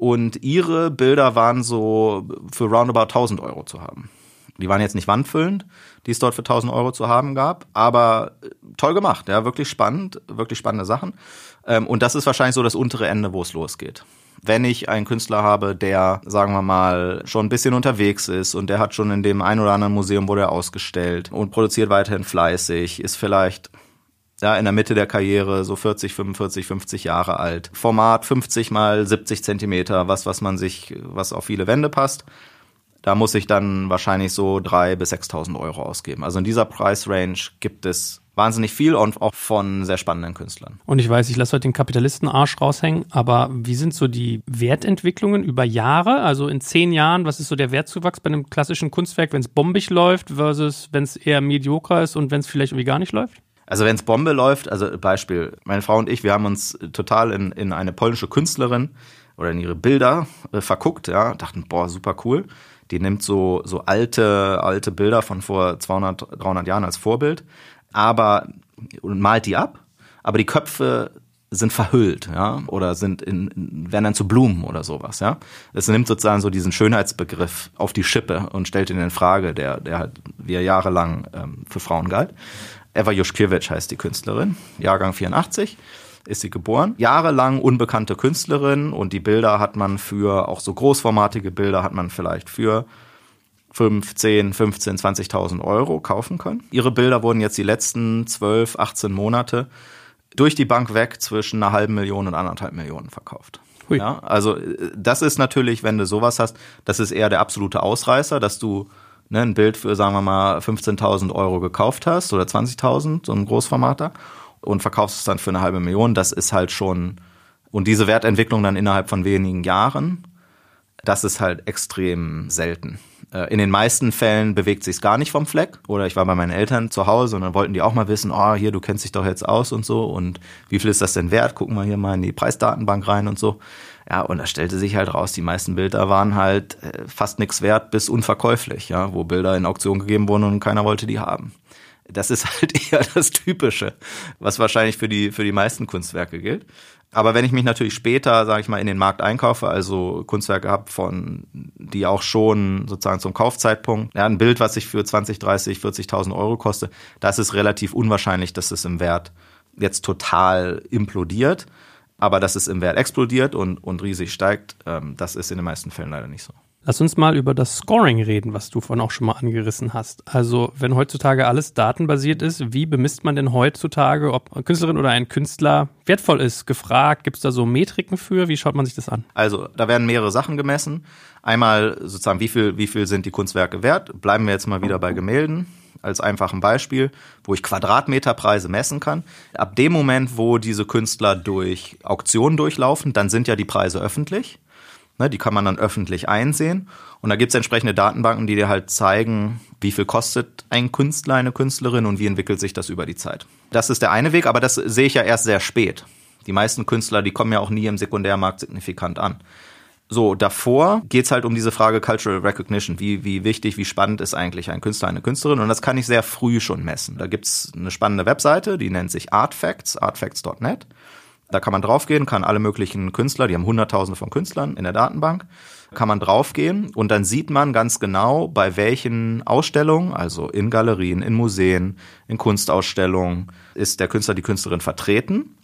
Speaker 3: Und ihre Bilder waren so für roundabout 1000 Euro zu haben. Die waren jetzt nicht wandfüllend, die es dort für 1000 Euro zu haben gab, aber äh, toll gemacht, ja, wirklich spannend, wirklich spannende Sachen. Ähm, und das ist wahrscheinlich so das untere Ende, wo es losgeht. Wenn ich einen Künstler habe, der, sagen wir mal, schon ein bisschen unterwegs ist und der hat schon in dem ein oder anderen Museum wurde er ausgestellt und produziert weiterhin fleißig, ist vielleicht ja, in der Mitte der Karriere, so 40, 45, 50 Jahre alt. Format 50 mal 70 Zentimeter, was, was man sich, was auf viele Wände passt. Da muss ich dann wahrscheinlich so 3.000 bis 6.000 Euro ausgeben. Also in dieser Preisrange gibt es wahnsinnig viel und auch von sehr spannenden Künstlern.
Speaker 2: Und ich weiß, ich lasse heute den Kapitalistenarsch raushängen, aber wie sind so die Wertentwicklungen über Jahre? Also in zehn Jahren, was ist so der Wertzuwachs bei einem klassischen Kunstwerk, wenn es bombig läuft versus wenn es eher medioker ist und wenn es vielleicht irgendwie gar nicht läuft?
Speaker 3: Also wenn es Bombe läuft, also Beispiel, meine Frau und ich, wir haben uns total in, in eine polnische Künstlerin oder in ihre Bilder äh, verguckt, ja, dachten, boah, super cool. Die nimmt so, so alte, alte Bilder von vor 200, 300 Jahren als Vorbild, aber, und malt die ab, aber die Köpfe sind verhüllt, ja, oder sind in, werden dann zu Blumen oder sowas, ja. Es nimmt sozusagen so diesen Schönheitsbegriff auf die Schippe und stellt ihn in Frage, der, der halt, wie er jahrelang ähm, für Frauen galt. Eva Juszkiewicz heißt die Künstlerin, Jahrgang 84 ist sie geboren. Jahrelang unbekannte Künstlerin und die Bilder hat man für, auch so großformatige Bilder hat man vielleicht für 5, 10, 15, 20.000 Euro kaufen können. Ihre Bilder wurden jetzt die letzten 12, 18 Monate durch die Bank weg zwischen einer halben Million und anderthalb Millionen verkauft. Hui. Ja, also äh, das ist natürlich, wenn du sowas hast, das ist eher der absolute Ausreißer, dass du ne, ein Bild für, sagen wir mal, 15.000 Euro gekauft hast oder 20.000, so ein Großformater, und verkaufst es dann für eine halbe Million. Das ist halt schon, und diese Wertentwicklung dann innerhalb von wenigen Jahren, das ist halt extrem selten. Äh, in den meisten Fällen bewegt sich's gar nicht vom Fleck. Oder ich war bei meinen Eltern zu Hause und dann wollten die auch mal wissen, oh, hier, du kennst dich doch jetzt aus und so und wie viel ist das denn wert? Gucken wir hier mal in die Preisdatenbank rein und so. Ja, und da stellte sich halt raus, die meisten Bilder waren halt äh, fast nichts wert bis unverkäuflich, ja, wo Bilder in Auktion gegeben wurden und keiner wollte die haben. Das ist [laughs] halt eher das Typische, was wahrscheinlich für die, für die meisten Kunstwerke gilt. Aber wenn ich mich natürlich später, sage ich mal, in den Markt einkaufe, also Kunstwerke habe von, die auch schon sozusagen zum Kaufzeitpunkt, ja, ein Bild, was ich für 20, 30, 40.000 Euro koste, das ist relativ unwahrscheinlich, dass es im Wert jetzt total implodiert. Aber dass es im Wert explodiert und, und riesig steigt, ähm, das ist in den meisten Fällen leider nicht so.
Speaker 2: Lass uns mal über das Scoring reden, was du vorhin auch schon mal angerissen hast. Also, wenn heutzutage alles datenbasiert ist, wie bemisst man denn heutzutage, ob eine Künstlerin oder ein Künstler wertvoll ist? Gefragt, gibt es da so Metriken für? Wie schaut man sich das an?
Speaker 3: Also, da werden mehrere Sachen gemessen. Einmal sozusagen, wie viel, wie viel sind die Kunstwerke wert? Bleiben wir jetzt mal wieder bei Gemälden als einfachen Beispiel, wo ich Quadratmeterpreise messen kann. Ab dem Moment, wo diese Künstler durch Auktionen durchlaufen, dann sind ja die Preise öffentlich. Ne, die kann man dann öffentlich einsehen. Und da gibt es entsprechende Datenbanken, die dir halt zeigen, wie viel kostet ein Künstler, eine Künstlerin und wie entwickelt sich das über die Zeit. Das ist der eine Weg, aber das sehe ich ja erst sehr spät. Die meisten Künstler, die kommen ja auch nie im Sekundärmarkt signifikant an. So, davor geht's halt um diese Frage Cultural Recognition. Wie, wie wichtig, wie spannend ist eigentlich ein Künstler, eine Künstlerin? Und das kann ich sehr früh schon messen. Da gibt's eine spannende Webseite, die nennt sich Artfacts, artfacts.net. Da kann man draufgehen, kann alle möglichen Künstler, die haben hunderttausende von Künstlern in der Datenbank, kann man draufgehen und dann sieht man ganz genau, bei welchen Ausstellungen, also in Galerien, in Museen, in Kunstausstellungen, ist der Künstler, die Künstlerin vertreten.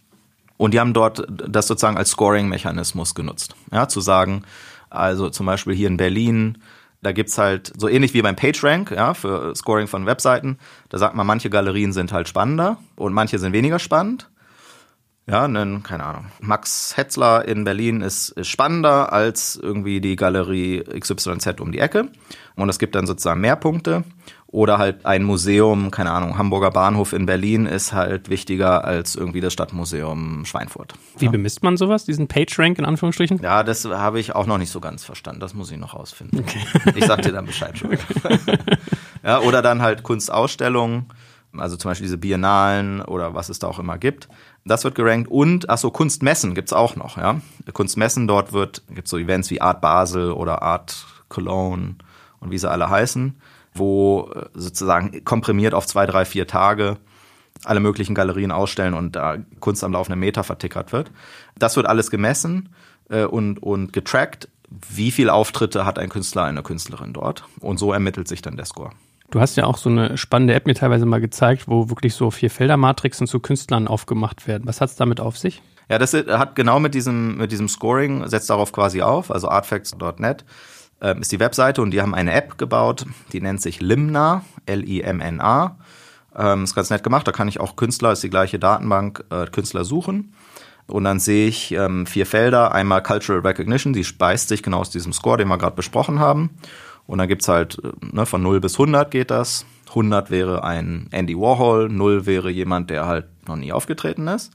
Speaker 3: Und die haben dort das sozusagen als Scoring-Mechanismus genutzt. Ja, zu sagen, also zum Beispiel hier in Berlin, da gibt's halt so ähnlich wie beim PageRank, ja, für Scoring von Webseiten. Da sagt man, manche Galerien sind halt spannender und manche sind weniger spannend. Ja, einen, keine Ahnung. Max Hetzler in Berlin ist, ist spannender als irgendwie die Galerie XYZ um die Ecke. Und es gibt dann sozusagen mehr Punkte. Oder halt ein Museum, keine Ahnung, Hamburger Bahnhof in Berlin ist halt wichtiger als irgendwie das Stadtmuseum Schweinfurt.
Speaker 2: Wie ja. bemisst man sowas, diesen PageRank in Anführungsstrichen?
Speaker 3: Ja, das habe ich auch noch nicht so ganz verstanden. Das muss ich noch rausfinden. Okay. Ich sag dir dann Bescheid schon. Okay. ja, oder dann halt Kunstausstellungen, also zum Beispiel diese Biennalen oder was es da auch immer gibt. Das wird gerankt und, achso, Kunstmessen gibt's auch noch, ja. Kunstmessen, dort wird, gibt's so Events wie Art Basel oder Art Cologne und wie sie alle heißen, wo äh, sozusagen komprimiert auf zwei, drei, vier Tage alle möglichen Galerien ausstellen und da Kunst am laufenden Meter vertickert wird. Das wird alles gemessen äh, und, und getrackt. Wie viele Auftritte hat ein Künstler, eine Künstlerin dort? Und so ermittelt sich dann der Score.
Speaker 2: Du hast ja auch so eine spannende App mir teilweise mal gezeigt, wo wirklich so vier Felder-Matrixen zu Künstlern aufgemacht werden. Was hat es damit auf sich?
Speaker 3: Ja, das hat genau mit diesem, mit diesem Scoring, setzt darauf quasi auf, also artfacts.net äh, ist die Webseite und die haben eine App gebaut, die nennt sich Limna, L-I-M-N-A. Ähm, ist ganz nett gemacht, da kann ich auch Künstler, ist die gleiche Datenbank, äh, Künstler suchen. Und dann sehe ich ähm, vier Felder, einmal Cultural Recognition, die speist sich genau aus diesem Score, den wir gerade besprochen haben. Und dann gibt's halt, ne, von 0 bis 100 geht das. 100 wäre ein Andy Warhol, 0 wäre jemand, der halt noch nie aufgetreten ist.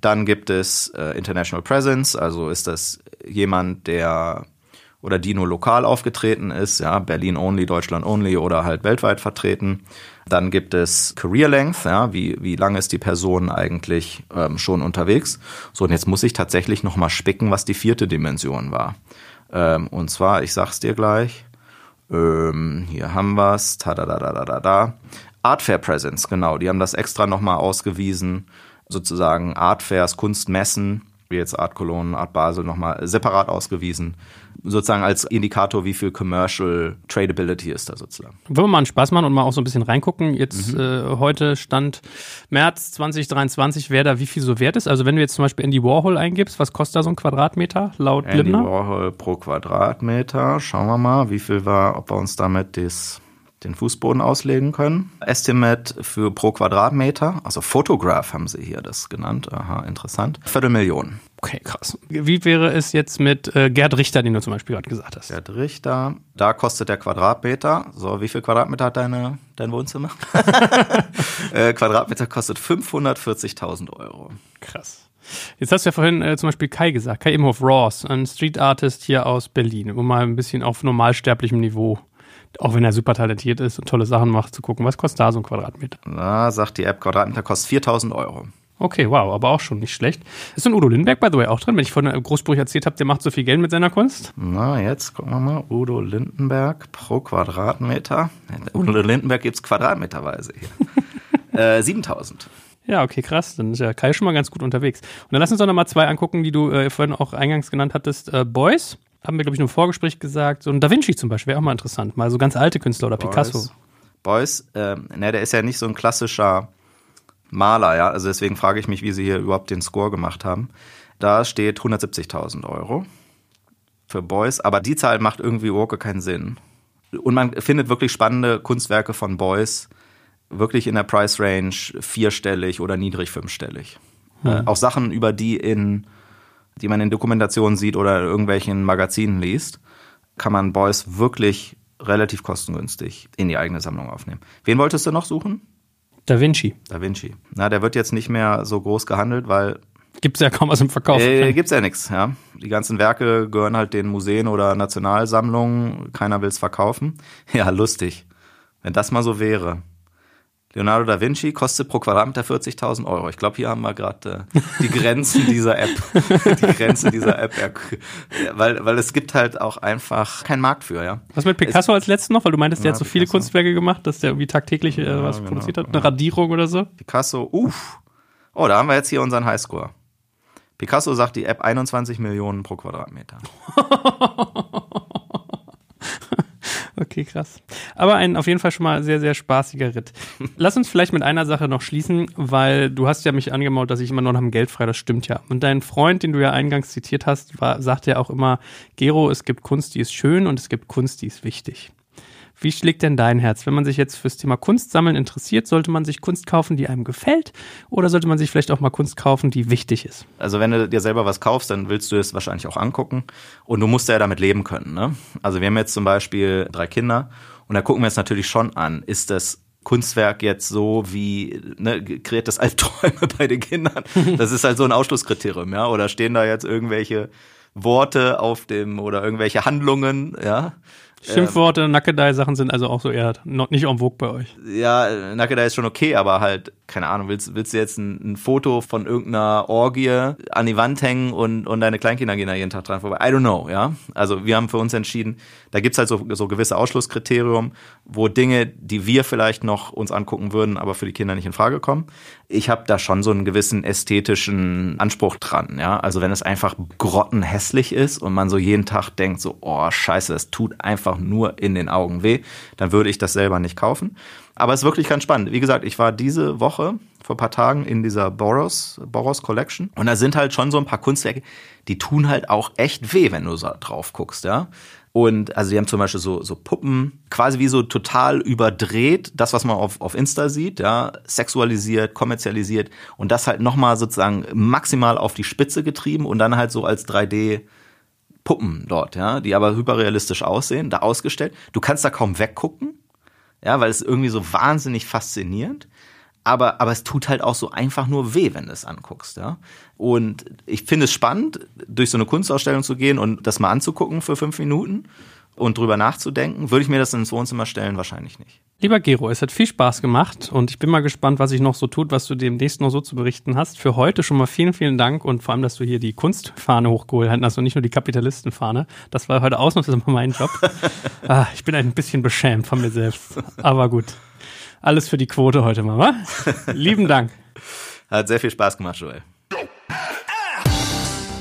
Speaker 3: Dann gibt es äh, International Presence, also ist das jemand, der oder die nur lokal aufgetreten ist, ja, Berlin only, Deutschland only oder halt weltweit vertreten. Dann gibt es Career Length, ja, wie, wie lange ist die Person eigentlich ähm, schon unterwegs. So, und jetzt muss ich tatsächlich nochmal spicken, was die vierte Dimension war. Ähm, und zwar, ich sag's dir gleich, ähm, hier haben wir's. Ta da da da da da da. Art Fair Presence, genau. Die haben das extra nochmal ausgewiesen. sozusagen Artfairs, Kunstmessen, wie jetzt Art Cologne, Art Basel nochmal separat ausgewiesen sozusagen als Indikator, wie viel Commercial Tradability ist da sozusagen.
Speaker 2: Wollen wir mal einen Spaß machen und mal auch so ein bisschen reingucken. Jetzt mhm. äh, heute Stand März 2023, wer da wie viel so wert ist. Also wenn du jetzt zum Beispiel Andy Warhol eingibst, was kostet da so ein Quadratmeter laut
Speaker 3: Andy
Speaker 2: Blindner?
Speaker 3: Andy Warhol pro Quadratmeter. Schauen wir mal, wie viel war, ob wir uns damit das den Fußboden auslegen können. Estimate für pro Quadratmeter, also Photograph haben sie hier das genannt. Aha, interessant. Viertelmillion.
Speaker 2: Okay, krass. Wie wäre es jetzt mit äh, Gerd Richter, den du zum Beispiel gerade gesagt hast?
Speaker 3: Gerd Richter, da kostet der Quadratmeter. So, wie viel Quadratmeter hat deine, dein Wohnzimmer? [laughs] [laughs] äh, Quadratmeter kostet 540.000 Euro.
Speaker 2: Krass. Jetzt hast du ja vorhin äh, zum Beispiel Kai gesagt, Kai Imhoff Ross, ein Street Artist hier aus Berlin, um mal ein bisschen auf normalsterblichem Niveau, auch wenn er super talentiert ist und tolle Sachen macht, zu gucken, was kostet da so ein Quadratmeter?
Speaker 3: Na, sagt die App, Quadratmeter kostet 4.000 Euro.
Speaker 2: Okay, wow, aber auch schon nicht schlecht. Ist so ein Udo Lindenberg, by the way, auch drin? Wenn ich von Großbruch erzählt habe, der macht so viel Geld mit seiner Kunst?
Speaker 3: Na, jetzt gucken wir mal. Udo Lindenberg pro Quadratmeter. Udo Lindenberg gibt's quadratmeterweise hier. [laughs] äh, 7000.
Speaker 2: Ja, okay, krass. Dann ist ja Kai schon mal ganz gut unterwegs. Und dann lass uns doch nochmal zwei angucken, die du äh, vorhin auch eingangs genannt hattest. Äh, Boys, haben wir, glaube ich, nur im Vorgespräch gesagt. So ein Da Vinci zum Beispiel, wäre auch mal interessant. Mal so ganz alte Künstler oder Boys. Picasso.
Speaker 3: Beuys, äh, ne, der ist ja nicht so ein klassischer Maler, ja. Also deswegen frage ich mich, wie sie hier überhaupt den Score gemacht haben. Da steht 170.000 Euro für Beuys, aber die Zahl macht irgendwie Walker keinen Sinn. Und man findet wirklich spannende Kunstwerke von Beuys wirklich in der Price Range vierstellig oder niedrig fünfstellig. Mhm. Äh, auch Sachen, über die in, die man in Dokumentationen sieht oder in irgendwelchen Magazinen liest, kann man Beuys wirklich relativ kostengünstig in die eigene Sammlung aufnehmen. Wen wolltest du noch suchen?
Speaker 2: Da Vinci.
Speaker 3: Da Vinci. Na, der wird jetzt nicht mehr so groß gehandelt, weil
Speaker 2: Gibt's ja kaum was im Verkauf.
Speaker 3: Äh, gibt's ja nichts, ja. Die ganzen Werke gehören halt den Museen oder Nationalsammlungen. Keiner will's verkaufen. [laughs] Ja, lustig. Wenn das mal so wäre. Leonardo da Vinci kostet pro Quadratmeter 40.000 Euro. Ich glaube, hier haben wir gerade äh, die Grenzen dieser App. [laughs] die Grenzen dieser App. Ja, weil, weil es gibt halt auch einfach keinen Markt für, ja.
Speaker 2: Was mit Picasso es, als letzten noch? Weil du meintest, der ja, hat so viele Kunstwerke gemacht, dass der irgendwie tagtäglich äh, was genau, produziert hat. Eine Radierung oder so.
Speaker 3: Picasso, uff. Oh, da haben wir jetzt hier unseren Highscore. Picasso sagt die App 21 Millionen pro Quadratmeter. [laughs]
Speaker 2: Okay, krass. Aber ein auf jeden Fall schon mal sehr, sehr spaßiger Ritt. [laughs] Lass uns vielleicht mit einer Sache noch schließen, weil du hast ja mich angemaut, dass ich immer nur noch am Geld frei, das stimmt ja. Und dein Freund, den du ja eingangs zitiert hast, war, sagte ja auch immer, Gero, es gibt Kunst, die ist schön und es gibt Kunst, die ist wichtig. Wie schlägt denn dein Herz? Wenn man sich jetzt fürs Thema Kunstsammeln interessiert, sollte man sich Kunst kaufen, die einem gefällt? Oder sollte man sich vielleicht auch mal Kunst kaufen, die wichtig ist?
Speaker 3: Also wenn du dir selber was kaufst, dann willst du es wahrscheinlich auch angucken. Und du musst ja damit leben können. Ne? Also wir haben jetzt zum Beispiel drei Kinder und da gucken wir es natürlich schon an. Ist das Kunstwerk jetzt so wie, ne, kreiert das Albträume [laughs] bei den Kindern? Das ist halt so ein Ausschlusskriterium, ja? Oder stehen da jetzt irgendwelche Worte auf dem oder irgendwelche Handlungen, ja?
Speaker 2: Schimpfworte, ähm, Nackedei-Sachen sind also auch so eher noch nicht en vogue bei euch.
Speaker 3: Ja, Nackedei ist schon okay, aber halt, keine Ahnung, willst, willst du jetzt ein, ein, Foto von irgendeiner Orgie an die Wand hängen und, und deine Kleinkinder gehen da jeden Tag dran vorbei? I don't know, ja. Also wir haben für uns entschieden, da gibt's halt so, so gewisse Ausschlusskriterium, wo Dinge, die wir vielleicht noch uns angucken würden, aber für die Kinder nicht in Frage kommen. Ich habe da schon so einen gewissen ästhetischen Anspruch dran, ja. Also wenn es einfach grottenhässlich ist und man so jeden Tag denkt so, oh scheiße, das tut einfach nur in den Augen weh, dann würde ich das selber nicht kaufen. Aber es ist wirklich ganz spannend. Wie gesagt, ich war diese Woche vor ein paar Tagen in dieser Boros, Boros Collection. Und da sind halt schon so ein paar Kunstwerke, die tun halt auch echt weh, wenn du so drauf guckst, ja. Und also die haben zum Beispiel so, so Puppen, quasi wie so total überdreht, das, was man auf, auf Insta sieht, ja, sexualisiert, kommerzialisiert und das halt nochmal sozusagen maximal auf die Spitze getrieben und dann halt so als 3D Puppen dort, ja, die aber hyperrealistisch aussehen, da ausgestellt. Du kannst da kaum weggucken, ja, weil es irgendwie so wahnsinnig faszinierend aber, aber es tut halt auch so einfach nur weh, wenn du es anguckst, ja. Und ich finde es spannend, durch so eine Kunstausstellung zu gehen und das mal anzugucken für fünf Minuten und drüber nachzudenken. Würde ich mir das ins Wohnzimmer stellen? Wahrscheinlich nicht.
Speaker 2: Lieber Gero, es hat viel Spaß gemacht und ich bin mal gespannt, was sich noch so tut, was du demnächst noch so zu berichten hast. Für heute schon mal vielen, vielen Dank und vor allem, dass du hier die Kunstfahne hochgeholt hast und nicht nur die Kapitalistenfahne. Das war heute ausnahmsweise mein Job. [laughs] ah, ich bin ein bisschen beschämt von mir selbst, aber gut. Alles für die Quote heute, Mama. [laughs] Lieben Dank.
Speaker 3: Hat sehr viel Spaß gemacht, Joel.